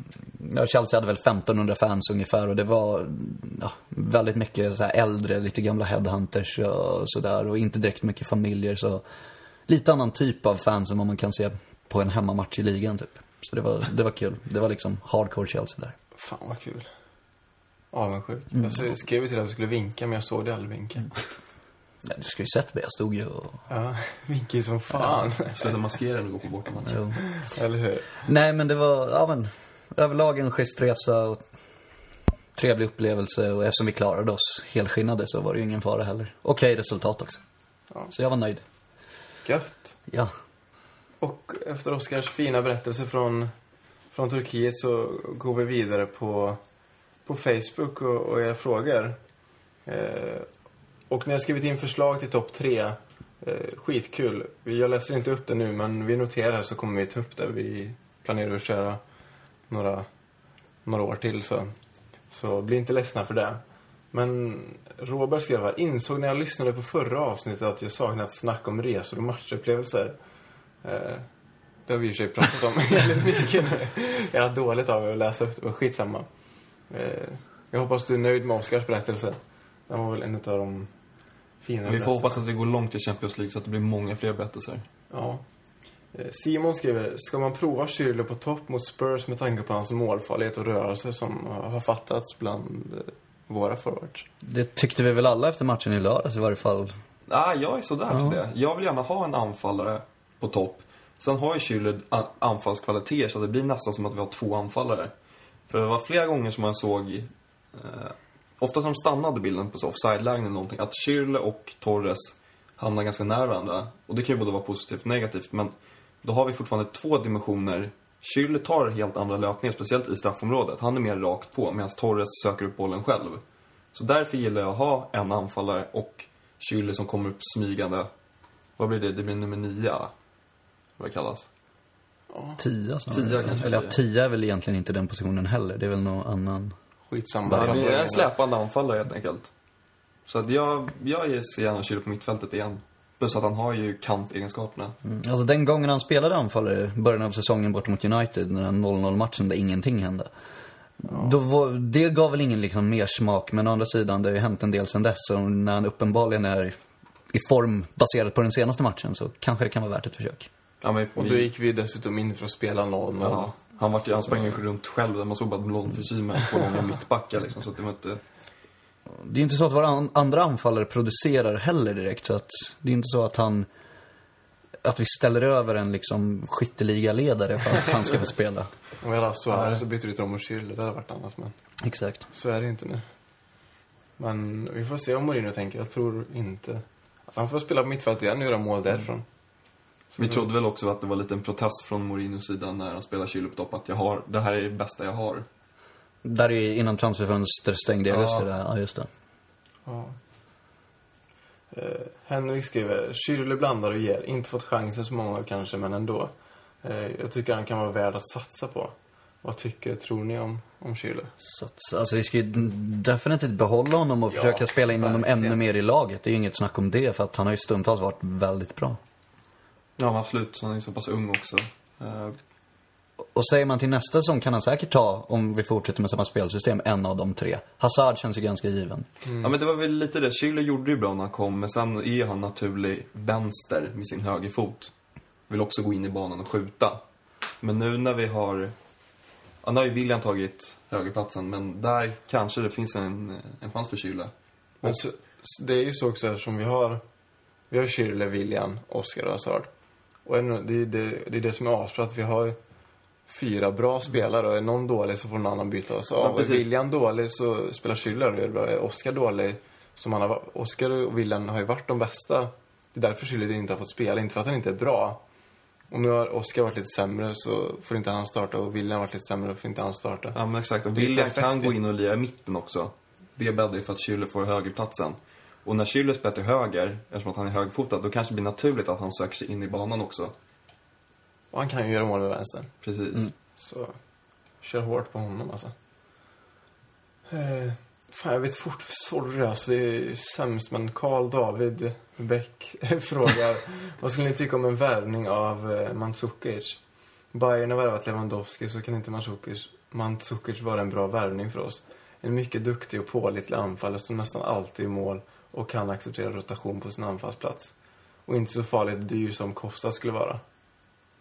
Ja, Chelsea hade väl 1500 fans ungefär och det var ja, väldigt mycket så äldre, lite gamla headhunters och sådär och inte direkt mycket familjer så... Lite annan typ av fans än vad man kan se på en hemmamatch i ligan typ. Så det var, det var kul. Det var liksom hardcore Chelsea där. Fan vad kul. Avundsjuk. Mm. Jag så- skrev till dig att du skulle vinka, men jag såg dig aldrig vinka. Nej, du ska ju sett mig, jag stod ju och... Ja, vinkar ju som fan. Sluta maskera när du går på bortamatch. Eller hur? Nej, men det var, ja men, överlag en schysst resa och trevlig upplevelse och eftersom vi klarade oss helskinnade så var det ju ingen fara heller. Okej resultat också. Ja. Så jag var nöjd. Gött. Ja. Och efter Oskars fina berättelse från, från Turkiet så går vi vidare på, på Facebook och, och era frågor. Eh, och ni har skrivit in förslag till topp tre. Eh, skitkul. Jag läser inte upp det nu, men vi noterar så kommer vi ta upp det. Vi planerar att köra några, några år till, så, så bli inte ledsna för det. Men Robert skrev här, insåg när jag lyssnade på förra avsnittet att jag saknat snack om resor och matchupplevelser. Eh, det har vi i och för sig pratat om väldigt mycket nu. Jag har dåligt av att läsa upp det, men skitsamma. Eh, jag hoppas du är nöjd med Oscars berättelse. Den var väl en av de finare Vi får hoppas att vi går långt i Champions League så att det blir många fler berättelser. Ja. Eh, Simon skriver, ska man prova Schürrle på topp mot Spurs med tanke på hans målfarlighet och rörelse som har fattats bland eh, våra forwards? Det tyckte vi väl alla efter matchen i lördags i varje fall. Ah, jag är sådär till det. Jag vill gärna ha en anfallare på topp. Sen har ju Schürrle anfallskvaliteter så det blir nästan som att vi har två anfallare. För det var flera gånger som man såg, ofta som stannade bilden på offside-lägen eller någonting, att Schürrle och Torres hamnar ganska nära varandra. Och det kan ju både vara positivt och negativt, men då har vi fortfarande två dimensioner. Schürrle tar helt andra löpningar, speciellt i straffområdet. Han är mer rakt på, medan Torres söker upp bollen själv. Så därför gillar jag att ha en anfallare och Schürrle som kommer upp smygande. Vad blir det? Det blir nummer nio, vad det kallas. Tia snarare. Tia kanske. Eller ja, tia är väl egentligen inte den positionen heller. Det är väl någon annan. Skitsamma. Han Jag är en släpande anfallare helt enkelt. Så att jag, jag ser gärna Schürrle på mittfältet igen. Plus att han har ju kantegenskaperna. Mm. Alltså den gången han spelade anfallare, början av säsongen bort mot United, den här 0-0 matchen där ingenting hände. Då var, det gav väl ingen liksom mer smak, men å andra sidan, det har ju hänt en del sen dess. Och när han uppenbarligen är i form baserat på den senaste matchen så kanske det kan vara värt ett försök. Ja, men Och då gick vi dessutom in för att spela 0-0. ja, han, var, han sprang ju runt själv. där Man såg bara blond frisyr med två långa mittbackar liksom. Så att det var inte... Det är inte så att våra an- andra anfallare producerar heller direkt, så att det är inte så att han... Att vi ställer över en liksom skytteligaledare för att han ska få spela. Om vi hade haft Suarez så bytte vi till dem och Schürrle. Det hade varit annat, men Exakt. så är det inte nu. Men vi får se om Mourinho tänker. Jag tror inte... Alltså han får spela på mittfältet igen och göra mål därifrån. Vi trodde väl också att det var lite en protest från Mourinhos sida när han spelade Schürrle på topp. Att jag har, det här är det bästa jag har. Där är ju innan transferfönstret stängde, ja. Just det där. Ja, just det. Ja. Eh, Henrik skriver, Schürrle blandar och ger. Inte fått chansen så många kanske, men ändå. Eh, jag tycker han kan vara värd att satsa på. vad tycker, tror ni om, om? Så att, alltså vi ska ju definitivt behålla honom och Ja, försöka spela in honom verkligen. ännu mer i laget. Det är ju inget snack om det, för att han har ju stundtals varit väldigt bra. Ja, absolut. Han är så pass ung också. Eh, Och säger man till nästa säsong kan han säkert ta, om vi fortsätter med samma spelsystem, en av de tre. Hazard känns ju ganska given. Ja, men det var väl lite det. Schüller gjorde det ju bra när han kom, men sen är han naturlig vänster med sin högerfot. Vill också gå in i banan och skjuta. Men nu när vi har... Ja, nu har ju William tagit högerplatsen, men där kanske det finns en, en chans för Schüller. Men så, det är ju så också eftersom vi har, vi har Schürrle, William, Oscar och Hazard. Och det, är det, det är det som är asbra, att vi har fyra bra spelare och är någon dålig så får någon annan byta oss Ja, av. är precis. William dålig så spelar Schürrle och gör bra. Är Oscar dålig, som han har Oscar och William har ju varit de bästa. Det är därför Schürrle inte har fått spela, inte för att han inte är bra. Och nu har Oscar varit lite sämre så får inte han starta och William varit lite sämre och får inte han starta. Ja, men exakt. Och är William kan gå in och lira i mitten också. Det bäddar ju för att Schüller får högerplatsen. Och när Schüller spelar till höger, eftersom att han är högerfotad, då kanske det blir naturligt att han söker sig in i banan också. Och han kan ju göra mål med vänstern. Precis. Så kör hårt på honom alltså. Eh, fan, jag vet fort, sorry alltså, det är sämst, men Karl David Bäck frågar vad skulle ni tycka om en värvning av eh, Mandzukic? Bayern har värvat Lewandowski så kan inte Mandzukic, Mandzukic vara en bra värvning för oss. En mycket duktig och pålitlig anfallare som nästan alltid är mål och kan acceptera rotation på sin anfallsplats. Och inte så farligt dyr som Costa skulle vara.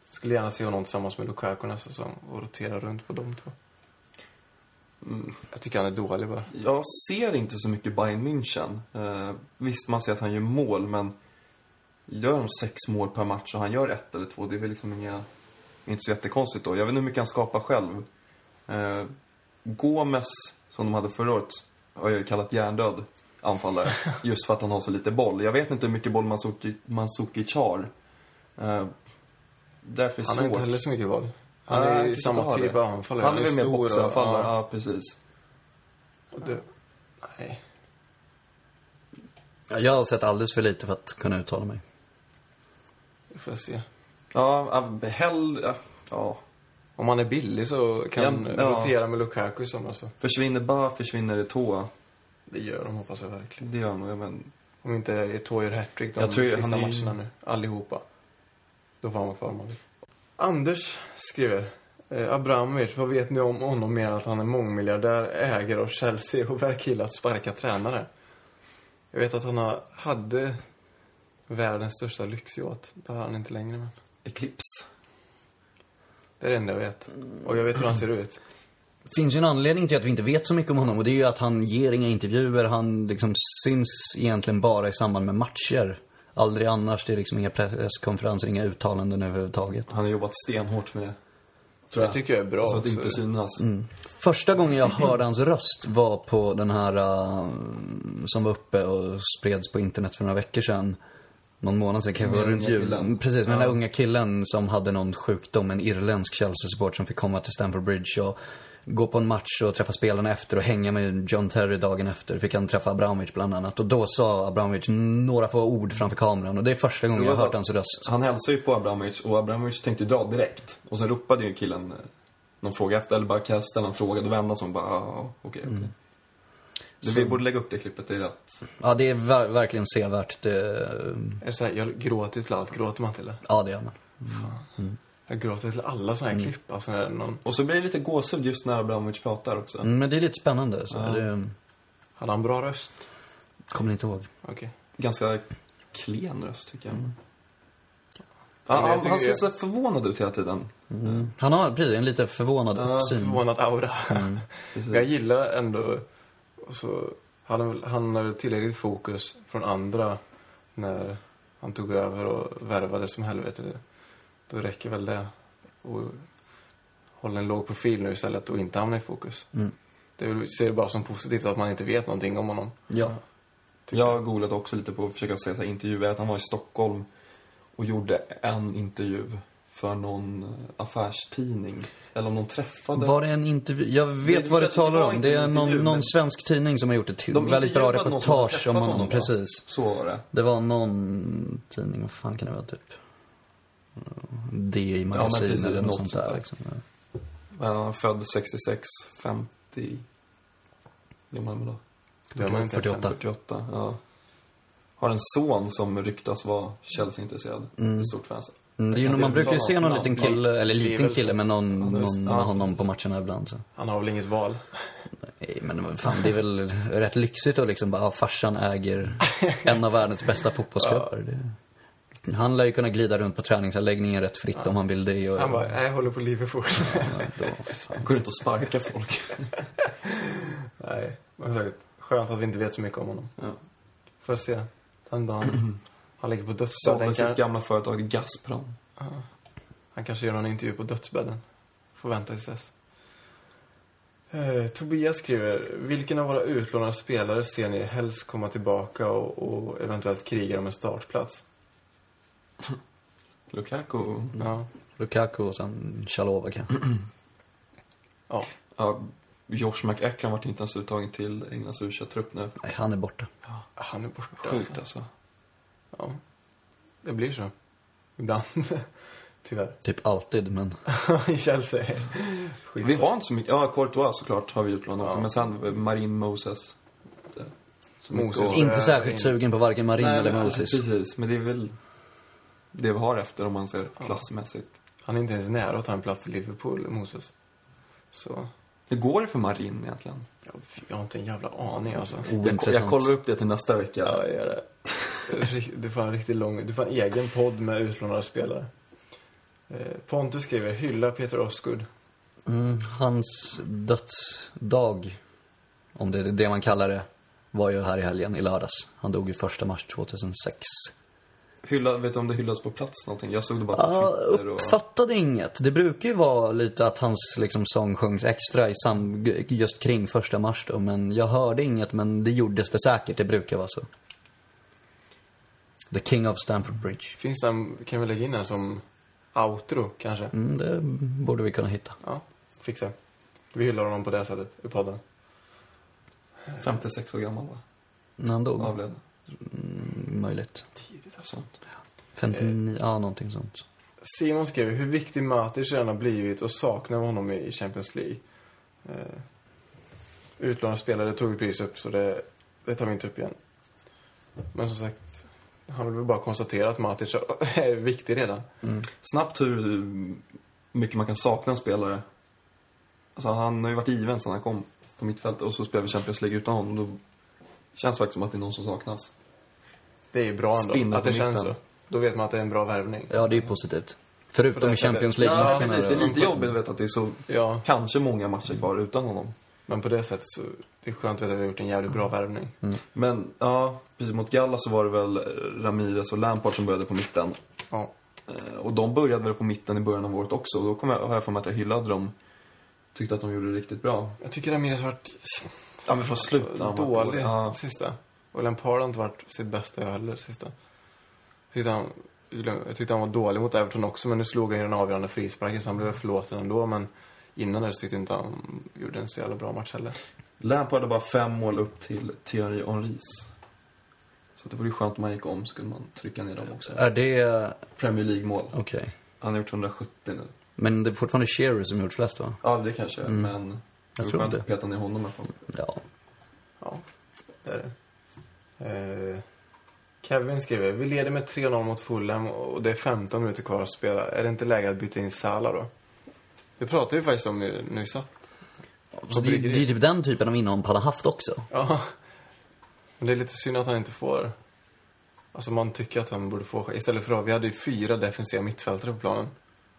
Skulle gärna se honom tillsammans med Lukaku nästa säsong och rotera runt på de två. Mm. Jag tycker han är dålig bara. Jag ser inte så mycket Bayern München. Eh, visst, man ser att han gör mål, men gör de sex mål per match och han gör ett eller två, det är väl liksom inga, inte så jättekonstigt då. Jag vet inte hur mycket han skapar själv. Eh, Gomes, som de hade förra året, har jag ju kallat hjärndöd anfallare. just för att han har så lite boll. Jag vet inte hur mycket boll Mandzukic har. Eh, därför är det Han har inte heller så mycket boll. Han Nej, är ju samma typ det. av anfallare. Han är väl mer boxanfallare, ja. ja precis. Och det, nej. Ja, Jag har sett alldeles för lite för att kunna uttala mig. Det får jag se. Ja, ja, hell, ja, ja. Om han är billig så kan Ja, ja. rotera med Lukaku i sommar så. Försvinner Ba, försvinner Eto'o. Det gör de hoppas jag verkligen. Det gör han nog, men... Om inte Eto'o gör hattrick de Jag tror sista han är matcherna nu. Allihopa. Då får han vara kvar om han vill. Anders skriver. Eh, Abramovic, vad vet ni om honom mer än att han är mångmiljardär, ägare av Chelsea och verkar gilla att sparka tränare? Jag vet att han har, hade världens största lyxyacht. Det har han inte längre men. Eclipse. Det är det enda jag vet. Och jag vet hur han ser ut. Finns ju en anledning till att vi inte vet så mycket om honom och det är ju att han ger inga intervjuer. Han liksom syns egentligen bara i samband med matcher. Aldrig annars. Det är liksom inga presskonferenser, inga uttalanden överhuvudtaget. Han har jobbat stenhårt med det. Det tycker jag är bra Så att det inte synas. Första gången jag hörde hans röst var på den här uh, som var uppe och spreds på internet för några veckor sedan. Någon månad sedan kanske, runt jul. killen. Precis, med den Ja. där unga killen som hade någon sjukdom, en irländsk Chelsea-support som fick komma till Stamford Bridge och gå på en match och träffa spelarna efter och hänga med John Terry dagen efter. Fick han träffa Abramovic bland annat. Och då sa Abramovic några få ord framför kameran och det är första gången jag har hört hans röst. Han hälsade ju på Abramovic och Abramovic tänkte dra direkt. Och sen ropade ju killen eh, någon fråga efter, eller bara ställa en fråga? Då vände han sig och bara, ja, okej, okej. Det- Vi borde lägga upp det klippet, det är rätt. Ja, det är ver- verkligen sevärt. Det, Är det så här, jag gråter till allt. Gråter man till det? ja, det gör man. Jag gråter till alla såna här klipp. Alltså när någon... Och så blir det lite gåshud just när Abramovic pratar också. Mm, Men det är lite spännande. Så Ja. det Hade han bra röst? kommer inte ihåg. Okej. Ganska klen röst, tycker jag. Ja, Han, han, tycker han ser så förvånad ut hela tiden. Mm. Han har precis en lite förvånad Ja, uppsyn. Förvånad aura. Men jag gillar ändå... Och så han väl- han hade tillräckligt fokus från andra när han tog över och värvade som helvete. Då räcker väl det. Och hålla en låg profil nu istället och inte hamna i fokus. Mm. Det är ser det bara som positivt att man inte vet någonting om honom. Ja. Jag googlade också lite på att försöka se så här intervjuer. Att han var i Stockholm och gjorde en intervju för någon affärstidning. Eller om de träffade... Var det en intervju? Jag vet Det- vad du det talar om. Det är någon, någon men- svensk tidning som har gjort ett De väldigt bra reportage om honom. va? Precis. Så var det. Det var någon tidning, vad fan kan det vara typ? DI Ja, men magasin precis, eller något sånt där. Liksom. Han är född 66, 50... Hur gammal är man då? Det har man inte 48. 48, ja. Har en son som ryktas vara Chelsea-intresserad. Mm. Stort fan. Mm, det är ju, man brukar ju se någon namn. liten kille, eller liten kille med någon, Ja, är- någon med ja, honom på matcherna ibland. Så. Han har väl inget val. Nej, men fan, det är väl rätt lyxigt att liksom bara, ja, farsan äger en av världens bästa fotbollsklubbar. Det, han lär ju kunna glida runt på träningsanläggningen rätt fritt om han vill det. Och, Han bara, nej, jag håller på Liverpool. ja, då, fan. Går runt och sparkar folk. nej, men sagt, skönt att vi inte vet så mycket om honom. Ja. Får se. Den dagen han ligger på dödsbädden. sitt Kan, gamla företag Gazprom. han kanske gör någon intervju på dödsbädden. Får vänta tills dess. Eh, Tobias skriver, vilken av våra utlånade spelare ser ni helst komma tillbaka och, och eventuellt kriga om en startplats? Lukaku. Ja. Lukaku och sen Chalova kanske. ja. Ja, Josh McEachran vart inte ens uttagen till Englands u trupp nu. Nej, han är borta. Han är borta Sjukt alltså. alltså. Ja. Det blir så. Ibland. Tyvärr. Typ alltid, men I Chelsea. Skit. Vi har inte så mycket. Ja, Courtois såklart har vi utlånat. Ja. Men sen Marin Moses. Moses. inte särskilt sugen på varken Marin Nej, eller Moses. Precis, men det är väl det vi har efter om man ser klassmässigt. Han är inte ens nära att ta en plats i Liverpool, Moses. Så, Hur går det för Marin egentligen? jag, jag har inte en jävla aning alltså. Jag, Ointressant. jag kollar upp det till nästa vecka. Ja, jag gör det. Du får en riktigt lång, du får en egen podd med utlånade spelare. Eh, Pontus skriver, hylla Peter Osgood. Mm, hans dödsdag, om det är det man kallar det, var ju här i helgen, i lördags. Han dog ju första mars 2006. Hylla, vet du om det hyllas på plats någonting? Jag såg det bara på Ja, Twitter och... uppfattade inget. Det brukar ju vara lite att hans liksom, sång sjungs extra i sam, just kring första mars då, men jag hörde inget, men det gjordes det säkert. Det brukar vara så. The King of Stamford Bridge. Finns den, kan vi lägga in den som outro kanske? Mm, det borde vi kunna hitta. Ja, fixa. Vi hyllar honom på det sättet i podden. 56 år gammal va? När han dog? Avled. Mm, möjligt. Sånt. 59, ja någonting sånt. Simon skriver, hur viktig Matic redan har blivit och saknar honom i Champions League. Eh, utlånade spelare tog vi precis upp så det, det tar vi inte upp igen. Men som sagt, han vill väl bara konstatera att Matic är viktig redan. Snabbt hur mycket man kan sakna en spelare. Alltså han har ju varit given sedan han kom på mittfältet och så spelar vi Champions League utan honom. Då känns det faktiskt som att det är någon som saknas. Det är ju bra ändå, att på det känns mitten. så. Då vet man att det är en bra värvning. Ja, det är ju positivt. På Förutom det i Champions sättet. Ja, League-matcherna. precis. Det är lite jobbigt att veta att det är så, Ja, kanske många matcher kvar utan honom. men på det sättet så det är skönt att vi har gjort en jävligt bra värvning. Men ja, precis mot Galla så var det väl Ramirez och Lampard som började på mitten. Ja. Eh, Och de började väl på mitten i början av året också. Och då kom jag, har jag för mig att jag hyllade dem. Tyckte att de gjorde det riktigt bra. Jag tycker Ramirez har varit Ja, men från slutet dålig. Ja. sista. Och Lampard har inte varit sitt bästa heller sista. Jag tyckte, han, jag tyckte han var dålig mot Everton också, men nu slog han ju den avgörande frisparken så han blev förlåten ändå. Men innan det så tyckte jag inte han gjorde en så jävla bra match heller. Lampard hade bara fem mål upp till Thierry Henrys. Så det vore ju skönt om man gick om så kunde man trycka ner dem också. Är det... Premier League-mål. Okej. Han har gjort 170 nu. Men det är fortfarande Shearer som gjort flest, va? Ja, det kanske men... Det Jag tror skönt det. att peta ner honom i alla fall. Ja. Ja, det är det. Eh, Kevin skriver, vi leder med 3-0 mot Fulham och det är 15 minuter kvar att spela. Är det inte läge att byta in Salah då? Det pratade vi faktiskt om nu, vi satt. Så det, det är ju typ den typen av inhopp han har haft också. Ja. Men det är lite synd att han inte får... Alltså man tycker att han borde få... Istället för att vi hade ju fyra defensiva mittfältare på planen.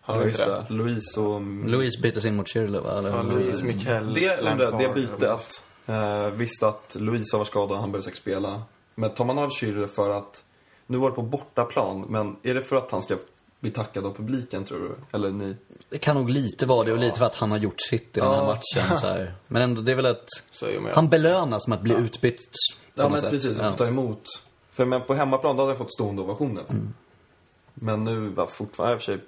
Hade Ja, inte just det? Louise och... Louise byttes in mot Schürrle, va? Eller, Ja, Louise, Mikael, Det jag, det Lampard, bytet. Eh, visst att Louise var skadad, han började säkert spela. Men tar man av Schürrle för att... Nu var det på bortaplan, men är det för att han ska bli tackad av publiken, tror du? Eller ni? Det kan nog lite vara det och lite för att han har gjort sitt i den här Ja. matchen. Så här. Men ändå, det är väl att är han belönas med att bli utbytt på Ja, något men sätt. precis. Han Ja. får ta emot. För men på hemmaplan, då hade jag fått stående ovationer. Men nu var fortfarande, i och för sig,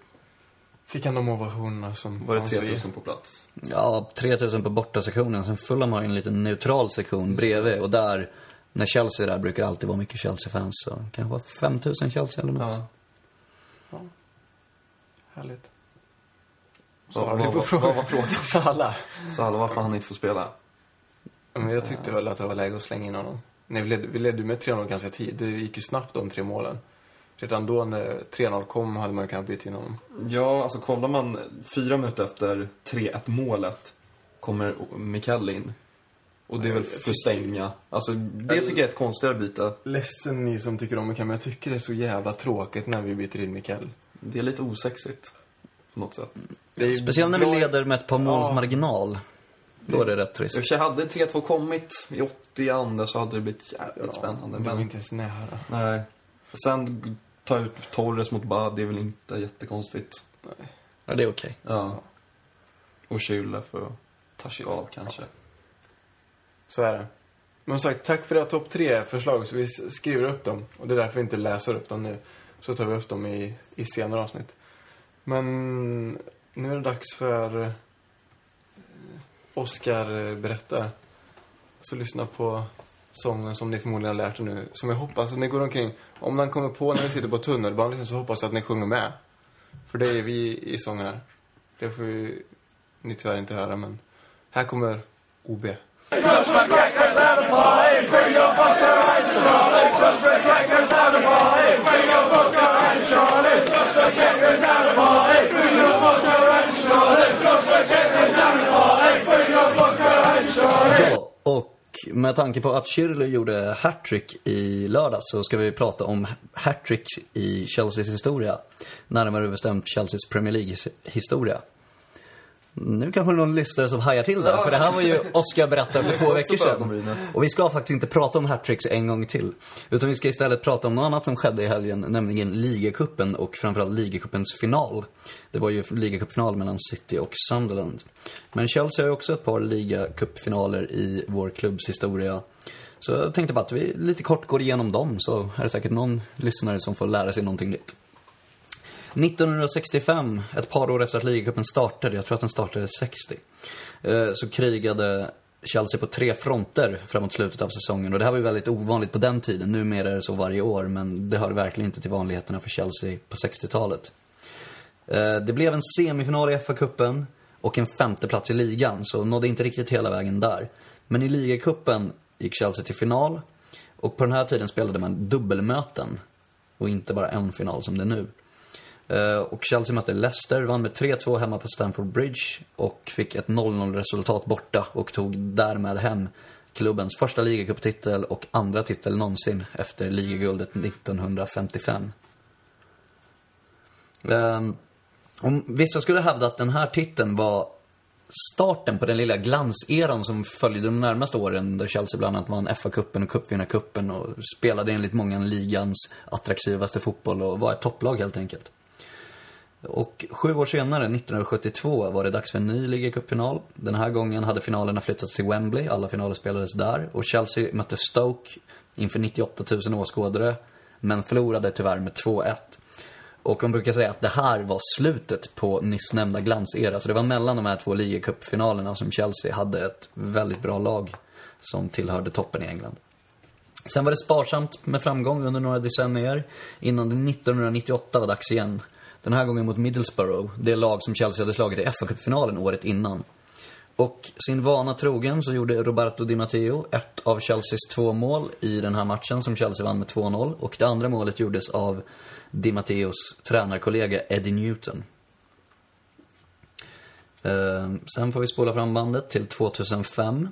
Fick han de ovationerna som var det fanns att ge? 3000 på plats. Ja, 3000 på bortasektionen. Sen Fulham har ju en liten neutral sektion bredvid. Och där, när Chelsea är där, brukar det alltid vara mycket Chelsea-fans. Så kanske vara 5000 Chelsea eller något. Ja. Ja. Härligt. Svarar vad, du på vad, frågan? vad var frågan? Salah. Salah, varför han inte får spela? Men jag tyckte väl att det var läge att slänga in honom. Nej, vi ledde, vi ledde med 3-0 ganska tidigt. Det gick ju snabbt de tre målen. Redan då när 3-0 kom hade man kunnat byta in honom. Ja, alltså kollar man fyra minuter efter 3-1 målet kommer Mikael in. Och det är väl Jag för att stänga. Alltså, det tycker jag är ett konstigare byte. Ledsen ni som tycker om Mikael, men jag tycker det är så jävla tråkigt när vi byter in Mikael. Det är lite osexigt. På något sätt. Det är Speciellt när vi leder med ett par måls Ja. marginal. Då är det rätt trist. sig, hade 3-2 kommit i 80 så hade det blivit jävligt spännande. Det var Men, inte ens nära. nej. Sen ta ut Torres mot Bad, det är väl inte jättekonstigt. Ja, det är okej. Ja. Och Schüller för att taska av kanske. Så är det. Men som sagt, tack för era topp tre förslag. Så vi skriver upp dem. Och det är därför vi inte läser upp dem nu. Så tar vi upp dem i, i senare avsnitt. Men nu är det dags för eh, Oscar eh, berätta. Så lyssna på sången som ni förmodligen har lärt er nu. Som jag hoppas att ni går omkring. Om den kommer på när vi sitter på tunnelbanan liksom, så hoppas jag att ni sjunger med. För det är vi i sång här. Det får ju ni tyvärr inte höra, men här kommer OB. Och med tanke på att Schürrle gjorde hattrick i lördags så ska vi prata om hattrick i Chelseas historia. Närmare bestämt Chelseas Premier League-historia. Nu kanske någon lyssnare som hajar till där, för det här var ju Oscar berättade för två veckor sedan. Och vi ska faktiskt inte prata om hattricks en gång till. Utan vi ska istället prata om något annat som skedde i helgen, nämligen ligacupen och framförallt ligacupens final. Det var ju ligacupfinal mellan City och Sunderland. Men Chelsea har ju också ett par ligacupfinaler i vår klubbs historia. Så jag tänkte bara att vi lite kort går igenom dem, så är det säkert någon lyssnare som får lära sig någonting nytt. 1965, ett par år efter att ligacupen startade, jag tror att den startade 60, eh, så krigade Chelsea på tre fronter framåt slutet av säsongen. Och det här var ju väldigt ovanligt på den tiden. Numera är det så varje år, men det hör verkligen inte till vanligheterna för Chelsea på 60-talet. Eh, det blev en semifinal i FA-cupen och en femteplats i ligan, så nådde inte riktigt hela vägen där. Men i ligacupen gick Chelsea till final och på den här tiden spelade man dubbelmöten och inte bara en final som det är nu. Eh, och Chelsea mötte Leicester, vann med 3-2 hemma på Stamford Bridge och fick ett 0-0 resultat borta och tog därmed hem klubbens första ligacuptitel och andra titel någonsin efter ligaguldet 1955. Ehm, om vissa skulle hävda att den här titeln var starten på den lilla glanseran som följde de närmaste åren där Chelsea bland annat vann FA-cupen och cupvinnarcupen och spelade enligt många ligans attraktivaste fotboll och var ett topplag helt enkelt. Och sju år senare, 1972, var det dags för en ny ligacupfinal. Den här gången hade finalerna flyttats till Wembley, alla finaler spelades där. Och Chelsea mötte Stoke inför 98 000 åskådare, men förlorade tyvärr med 2-1. Och man brukar säga att det här var slutet på nyss nämnda glansera. Så det var mellan de här två ligacupfinalerna som Chelsea hade ett väldigt bra lag som tillhörde toppen i England. Sen var det sparsamt med framgång under några decennier innan det 1998 var dags igen. Den här gången mot Middlesbrough, det lag som Chelsea hade slagit i FA-cupfinalen året innan. Och sin vana trogen så gjorde Roberto Di Matteo ett av Chelseas två mål i den här matchen som Chelsea vann med 2-0. Och det andra målet gjordes av Di Matteos tränarkollega Eddie Newton. Ehm, sen får vi spola fram bandet till 2005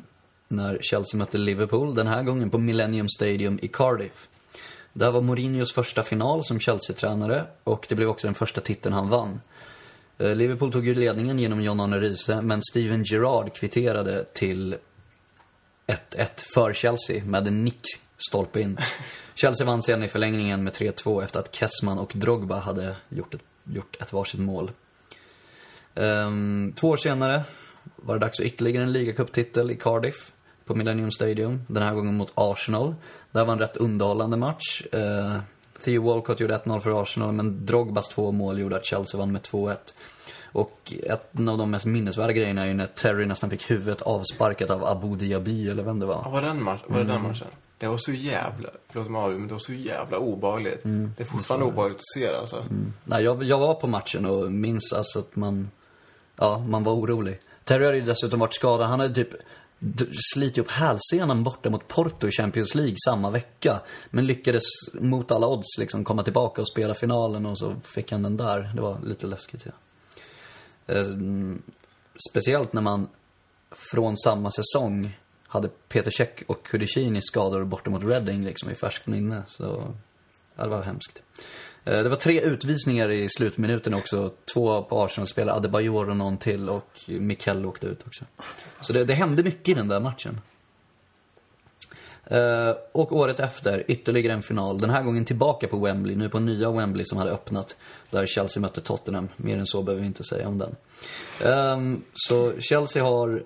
när Chelsea mötte Liverpool, den här gången på Millennium Stadium i Cardiff. Det här var Mourinhos första final som Chelsea-tränare och det blev också den första titeln han vann. Eh, Liverpool tog ju ledningen genom John Arne Riise, men Steven Gerrard kvitterade till 1-1 för Chelsea med en nick stolpe in. Chelsea vann sedan i förlängningen med 3-2 efter att Kessman och Drogba hade gjort ett, gjort ett varsitt mål. Ehm, två år senare var det dags för ytterligare en ligacuptitel i Cardiff på Millennium Stadium. Den här gången mot Arsenal. Det här var en rätt underhållande match. Uh, Theo Walcott gjorde 1-0 för Arsenal, men Drogbas två mål gjorde att Chelsea vann med 2-1. Och en av de mest minnesvärda grejerna är ju när Terry nästan fick huvudet avsparkat av Abu Diaby, eller vem det var. Ja, var, den match, var det den matchen? Det var så jävla, förlåt mig men det var så jävla obehagligt. Det är fortfarande obehagligt att se det alltså. Nej, jag, jag var på matchen och minns alltså att man... ja, man var orolig. Terry hade ju dessutom varit skadad. Han hade typ sliter upp hälsenan borta mot Porto i Champions League samma vecka. Men lyckades mot alla odds liksom komma tillbaka och spela finalen och så fick han den där. Det var lite läskigt ja. Eh, speciellt när man från samma säsong hade Peter Cech och Kudicini skador borta mot Reading liksom i färskt minne. Så, ja, det var hemskt. Eh, det var tre utvisningar i slutminuten också. Två på Arsenal-spelare, Adebayor och någon till och Mikkel åkte ut också. Så det, det hände mycket i den där matchen. Eh, och året efter, ytterligare en final. Den här gången tillbaka på Wembley, nu på nya Wembley som hade öppnat. Där Chelsea mötte Tottenham. Mer än så behöver vi inte säga om den. Ehm, så Chelsea har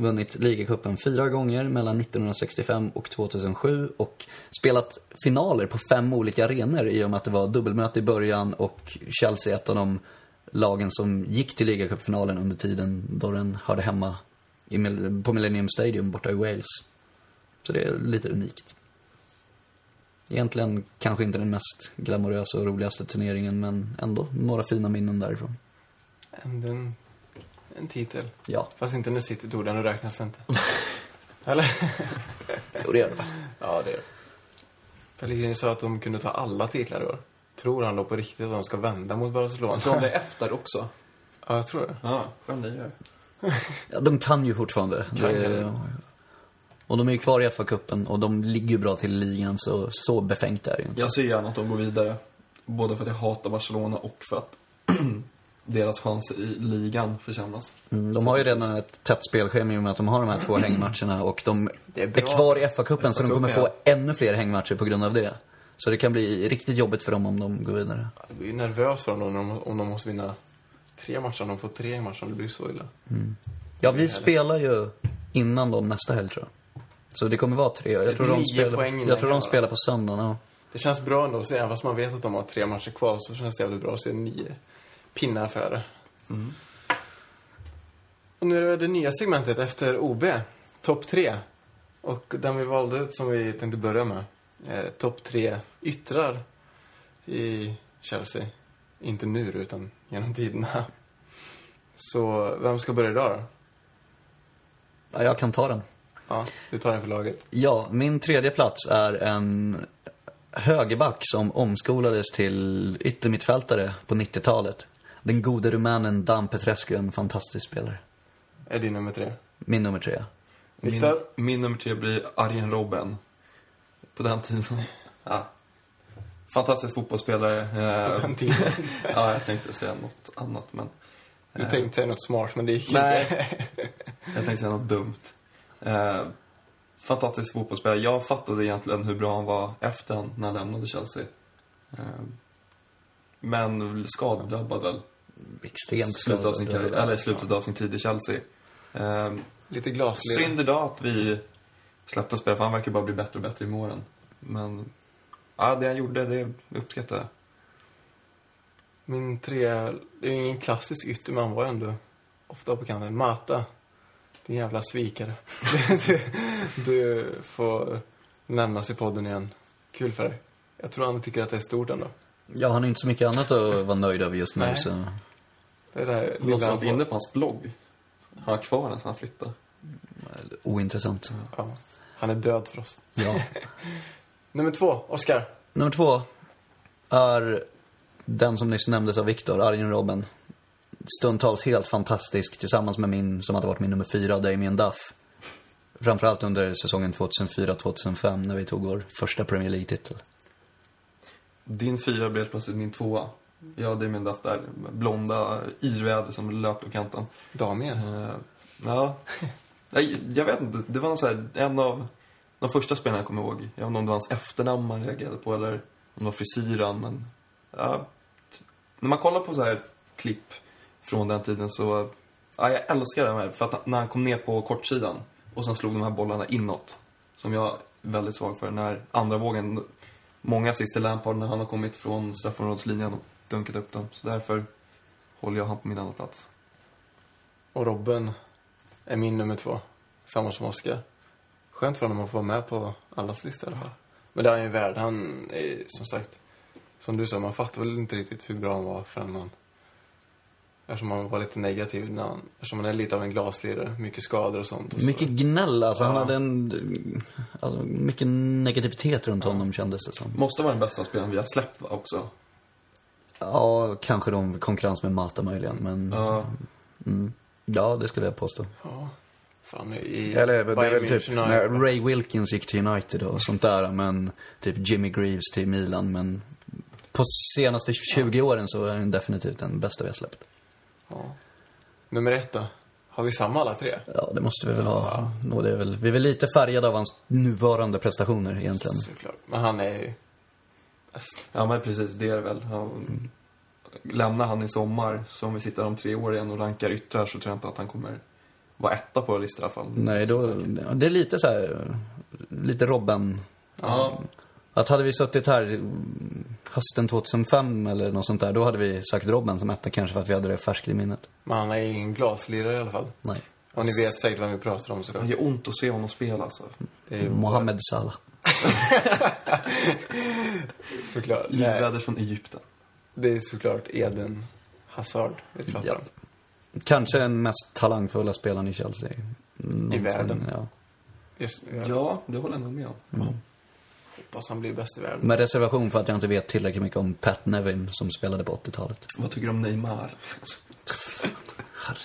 vunnit ligacupen fyra gånger mellan 1965 och 2007 och spelat finaler på fem olika arenor i och med att det var dubbelmöte i början och Chelsea är ett av de lagen som gick till ligacupfinalen under tiden då den hörde hemma på Millennium Stadium borta i Wales. Så det är lite unikt. Egentligen kanske inte den mest glamorösa och roligaste turneringen men ändå några fina minnen därifrån. Ändå en, en titel. Ja, Fast inte när City tog den, nu räknas det inte. Eller? jo, det gör det va? Ja, det är det. Pellegrini sa att de kunde ta alla titlar i år. Tror han då på riktigt att de ska vända mot Barcelona? Så om det är efter också. Ja, jag tror det. Ja, skön lirare. Ja, de kan ju fortfarande. Kan Det- kan. och de är ju kvar i FA-cupen och de ligger ju bra till ligan så, så befängt är det ju inte. Jag ser gärna att de går vidare. Både för att jag hatar Barcelona och för att deras chanser i ligan försämras. Mm, de har ju redan ett tätt spelschema i och med att de har de här två hängmatcherna och de är är, kvar i FA-cupen så de kommer få ännu fler hängmatcher på grund av det. Så det kan bli riktigt jobbigt för dem om de går vidare. Jag blir nervös för dem om de, om de måste vinna tre matcher. Om de får tre matcher, det blir så illa. Ja, vi spelar ju innan dem nästa helg tror jag. Så det kommer vara tre. Jag tror de spelar, jag tror de spelar på söndagen, ja. Det känns bra ändå att se, även fast man vet att de har tre matcher kvar så känns det jävligt bra att se nio pinnar före. Och nu är det det nya segmentet efter OB, topp tre. Och den vi valde ut som vi tänkte börja med, eh, topp tre yttrar i Chelsea. Inte nu utan genom tiderna. Så vem ska börja idag då? ja. Jag kan ta den. Ja, du tar den för laget. Ja, min tredje plats är en högerback som omskolades till yttermittfältare på 90-talet. Den gode rumänen Dan Petrescu, en fantastisk spelare. Är din nummer tre? Min nummer tre. Viktor? Min, min nummer tre blir Arjen Robben. På den tiden. Ja. Fantastisk fotbollsspelare. På Eh, den tiden. ja, jag tänkte säga något annat men... Du eh, tänkte säga något smart, men det gick Nej. inte. Jag tänkte säga något dumt. Eh, fantastisk fotbollsspelare. Jag fattade egentligen hur bra han var efter när han lämnade Chelsea. Eh, men skadedrabbad väl. Extremt Slutet av sin karriär, eller slutet av sin tid i Chelsea. Eh, Lite glasled. synd idag att vi släppte spela, för han verkar bara bli bättre och bättre i målen. Men, ja, det han gjorde, det uppskattar jag. Min tre, det är ingen klassisk ytter, men han var ändå ofta på kanten. Mata. Din jävla svikare. du, du får nämnas i podden igen. Kul för dig. Jag tror han tycker att det är stort ändå. Ja, han har inte så mycket annat att vara nöjd över just nu, Nej. så... Det är det här Någon som lilla han varit får. inne på hans blogg. Har han kvar den sen han flyttade? Ointressant. Ja, han är död för oss. Ja. Nummer två, Oscar. Nummer två är den som nyss nämndes av Viktor, Arjen Robben. Stundtals helt fantastisk tillsammans med min, som hade varit min nummer fyra, Damien Duff. Framförallt under säsongen 2004-2005 när vi tog vår första Premier League-titel. Din fyra blev plötsligt min tvåa. Jag hade min Duff där, blonda yrväder som löpte på kanten. Damien. Eh, ja, jag, jag vet inte. Det var någon så här, en av de första spelarna jag kommer ihåg. Jag vet inte om det var hans efternamn man reagerade på eller om det var frisyren. Men ja, när man kollar på så här klipp från den tiden så, ja, jag älskar det här. För att när han kom ner på kortsidan och sen slog de här bollarna inåt. Som jag är väldigt svag för. När andra vågen, många till Lampard när han har kommit från straffområdeslinjen och dunkat upp dem. Så därför håller jag han på min andra plats. Och Robben är min nummer två. Samma som Oscar. Skönt för honom att få vara med på allas lista i alla fall. Men det är han ju värd. Han är som sagt, som du sa, man fattar väl inte riktigt hur bra han var förrän man Eftersom man var lite negativ när han, eftersom man är lite av en glaslirare. Mycket skador och sånt. Och så. Mycket gnäll, alltså. Han Ja. hade en... Alltså, mycket negativitet runt honom kändes det som. Måste vara den bästa spelaren vi har släppt också. Ja, kanske de konkurrens med Mata möjligen, men... Ja. Mm. Ja, det skulle jag påstå. Ja. Fan, i Eller det är väl typ när Ray Wilkins gick till United och sånt där, men typ Jimmy Greaves till Milan, men på senaste 20 åren så är han definitivt den bästa vi har släppt. Ja. Nummer ett då? Har vi samma alla tre? Ja, det måste vi väl ha. Och det är väl, vi är väl lite färgade av hans nuvarande prestationer egentligen. Såklart. Men han är ju bäst. Ja, men precis. Det är det väl. Ja, lämnar han i sommar, så om vi sitter om tre år igen och rankar yttrar så tror jag inte att han kommer vara etta på listan i alla fall. Nej, då, det är lite så här, lite Robben. Ja. Att hade vi suttit här mm, hösten 2005 eller något sånt där, då hade vi sagt Robben som etta kanske för att vi hade det färskt i minnet. Men han är ingen glaslirare i alla fall. Nej. Och ni vet säkert vad vi pratar om såklart. Det gör ont att se honom spela alltså. Det är ju Mohamed Salah. såklart. Nej, Livväder från Egypten. det är såklart Eden Hazard vi pratar Ja. om. Kanske den mest talangfulla spelaren i Chelsea. någonsin, världen. Ja. Just, jag Ja, det håller jag nog med om. hoppas han blir bäst i världen. Med reservation för att jag inte vet tillräckligt mycket om Pat Nevin som spelade på 80-talet. Vad tycker du om Neymar?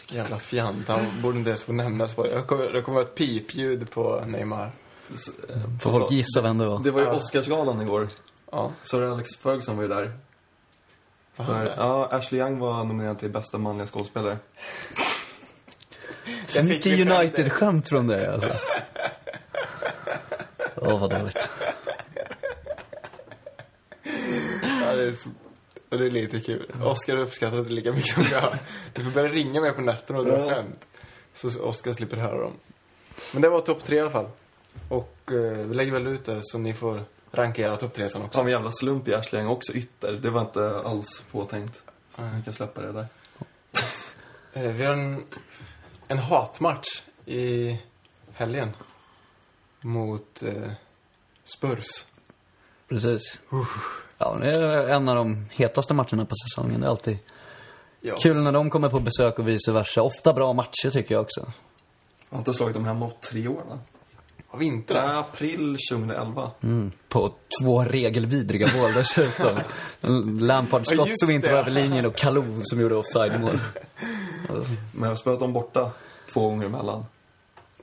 Jävla fjant. Han borde inte ens få nämnas på det. Det kommer, det kommer vara ett pipljud på Neymar. Får folk gissa vem det var? Det var ju Oscarsgalan igår. Ja. Sir Alex Ferguson var ju där. För, ja, Ashley Young var nominerad till bästa manliga skådespelare. För fick mycket. United-skämt från dig alltså. Åh, vad dåligt. Ja, det, är så, det är lite kul. Oskar uppskattar inte lika mycket som jag. Du får börja ringa mig på nätterna och dra skämt. Så Oskar slipper höra dem. Men det var topp tre i alla fall. Och eh, vi lägger väl ut det så ni får ranka era topp tre sen också. En jävla slump i Ashley Young också ytter. Det var inte alls påtänkt. Jag kan släppa det där. Eh, vi har en, en hatmatch i helgen. Mot eh, Spurs. Precis. Ja, det är en av de hetaste matcherna på säsongen. Det är alltid Ja. kul när de kommer på besök och vice versa. Ofta bra matcher tycker jag också. Jag har inte slagit dem hemma på tre år va? Har vi inte Det det? är april 2011. Mm. På två regelvidriga mål dessutom. Lampard Ja, skott just som inte var över linjen och Kalou som gjorde offside-mål. Men jag har spelat dem borta två gånger emellan.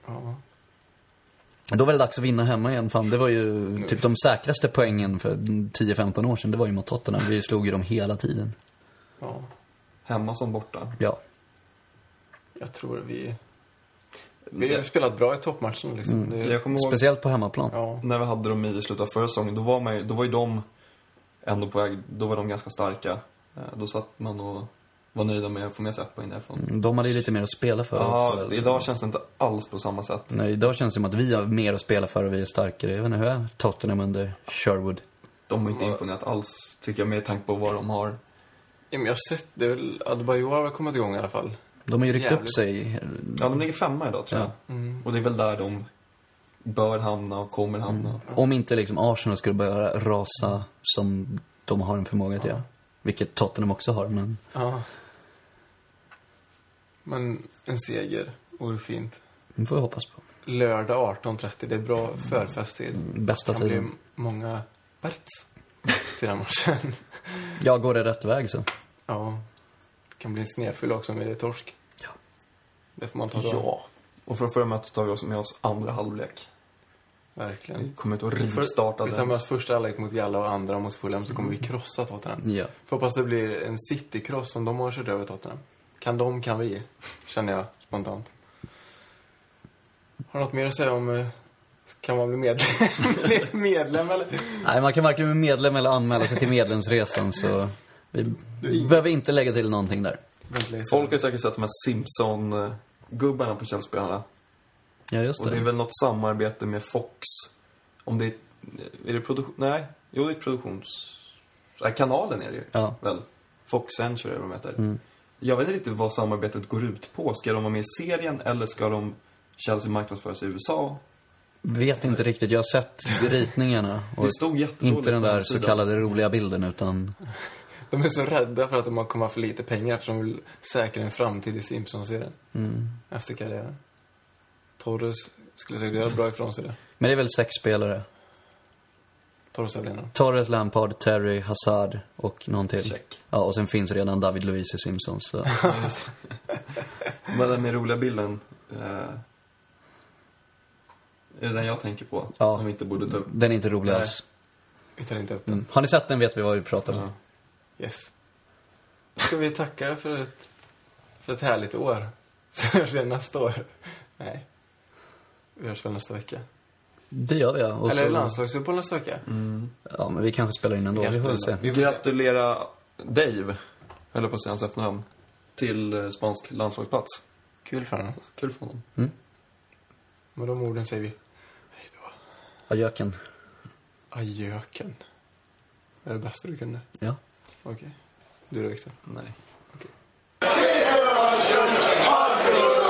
Ja. Då var det dags att vinna hemma igen. Fan, det var ju typ de säkraste poängen för 10-15 år sedan. Det var ju mot Tottenham. Vi slog ju dem hela tiden. ja. Hemma som borta. Ja. Jag tror vi... Vi har spelat bra i toppmatchen liksom. Det, Jag kommer ihåg Speciellt på hemmaplan. ja. när vi hade dem i slutet av förra säsongen. Då var, man ju, då var ju de ändå på väg, då var de ganska starka. Eh, Då satt man och var nöjda med att få med sig ett poäng därifrån. Mm, De hade ju lite mer att spela för Ja, också. väl, så- idag känns det inte alls på samma sätt. Nej, idag känns det som att vi har mer att spela för och vi är starkare. Jag vet inte, hur är Tottenham under Sherwood? De har inte imponerat alls, tycker jag, med tanke på vad de har. Ja, men jag har sett det. är väl- Adebayor har kommit igång i alla fall. De har ju ryckt upp sig. Ja, de ligger femma idag, tror jag. Ja. Mm. Och det är väl där de bör hamna och kommer hamna. Om inte liksom Arsenal skulle börja rasa som de har en förmåga att göra. Vilket Tottenham också har, men... Ja. Men en seger vore fint. Det får vi hoppas på. Lördag 18.30, det är bra förfesttid. Bästa Det kan bli tiden. många berts till den matchen. Ja, går det rätt väg så. ja. Kan bli en snedfylla också med det är torsk. Ja. Det får man ta då. Ja. Och från förra mötet tar vi oss med oss andra halvlek. Verkligen. Vi kommer ut och Vi får- rivstarta Vi tar den. med oss första halvlek mot Jalla och andra mot Fulham så kommer vi krossa Tottenham. Ja. Får hoppas det blir en citykross som de har kört över Tottenham. Kan de, kan vi. Känner jag spontant. Har du något mer att säga om... eh, Kan man bli medlem, medlem eller? Nej, man kan varken bli medlem eller anmäla sig till medlemsresan, så vi är- behöver inte lägga till någonting där. Folk har säkert sett de här Simpson-gubbarna på Chelsea-spelarna. Ja, just Och det är det. väl något samarbete med Fox. Om det är... Är det produktion... Nej. Jo, det är produktions... Nej, kanalen är det ju. Ja. Väl? Fox Century eller vad de heter. Mm. Jag vet inte riktigt vad samarbetet går ut på. Ska de vara med i serien eller ska de Chelsea marknadsföras i USA? Vet inte riktigt. Jag har sett ritningarna. Och Det stod jättedåligt inte den där så kallade roliga bilden, utan De är så rädda för att de kommer ha för lite pengar eftersom de vill säkra en framtid i Simpsons-serien. Mm. Efter karriären. Torres skulle säkert göra bra ifrån sig det. Men det är väl sex spelare? Torres är väl en av dem. Torres, Lampard, Terry, Hazard och någon till. Check. Ja, och sen finns redan David Luiz i Simpsons. Så. Vad är den med roliga bilden? Eh, är det den jag tänker på? Ja. Som vi inte borde ta upp? Den är inte rolig Nej. alls. Vi tar inte upp den. Mm. Har ni sett den vet vi vad vi pratar om. Ja. Yes. Ska vi tacka för ett, för ett härligt år? Så hörs vi nästa år. Nej. Vi hörs väl nästa vecka. Det gör vi ja. Och Eller så- landslagsuppehåll nästa vecka. Ja, men vi kanske spelar in ändå. Vi Vi får se. Vi. Gratulera Dave, höll på att säga hans efternamn, till eh, spansk landslagsplats. Kul för honom. Kul för honom. Med de orden säger vi hej då. Ajöken. Ajöken. Det är det bästa du kunde. Ja. Okej. Du då, Viktor? Nej. Arsenal,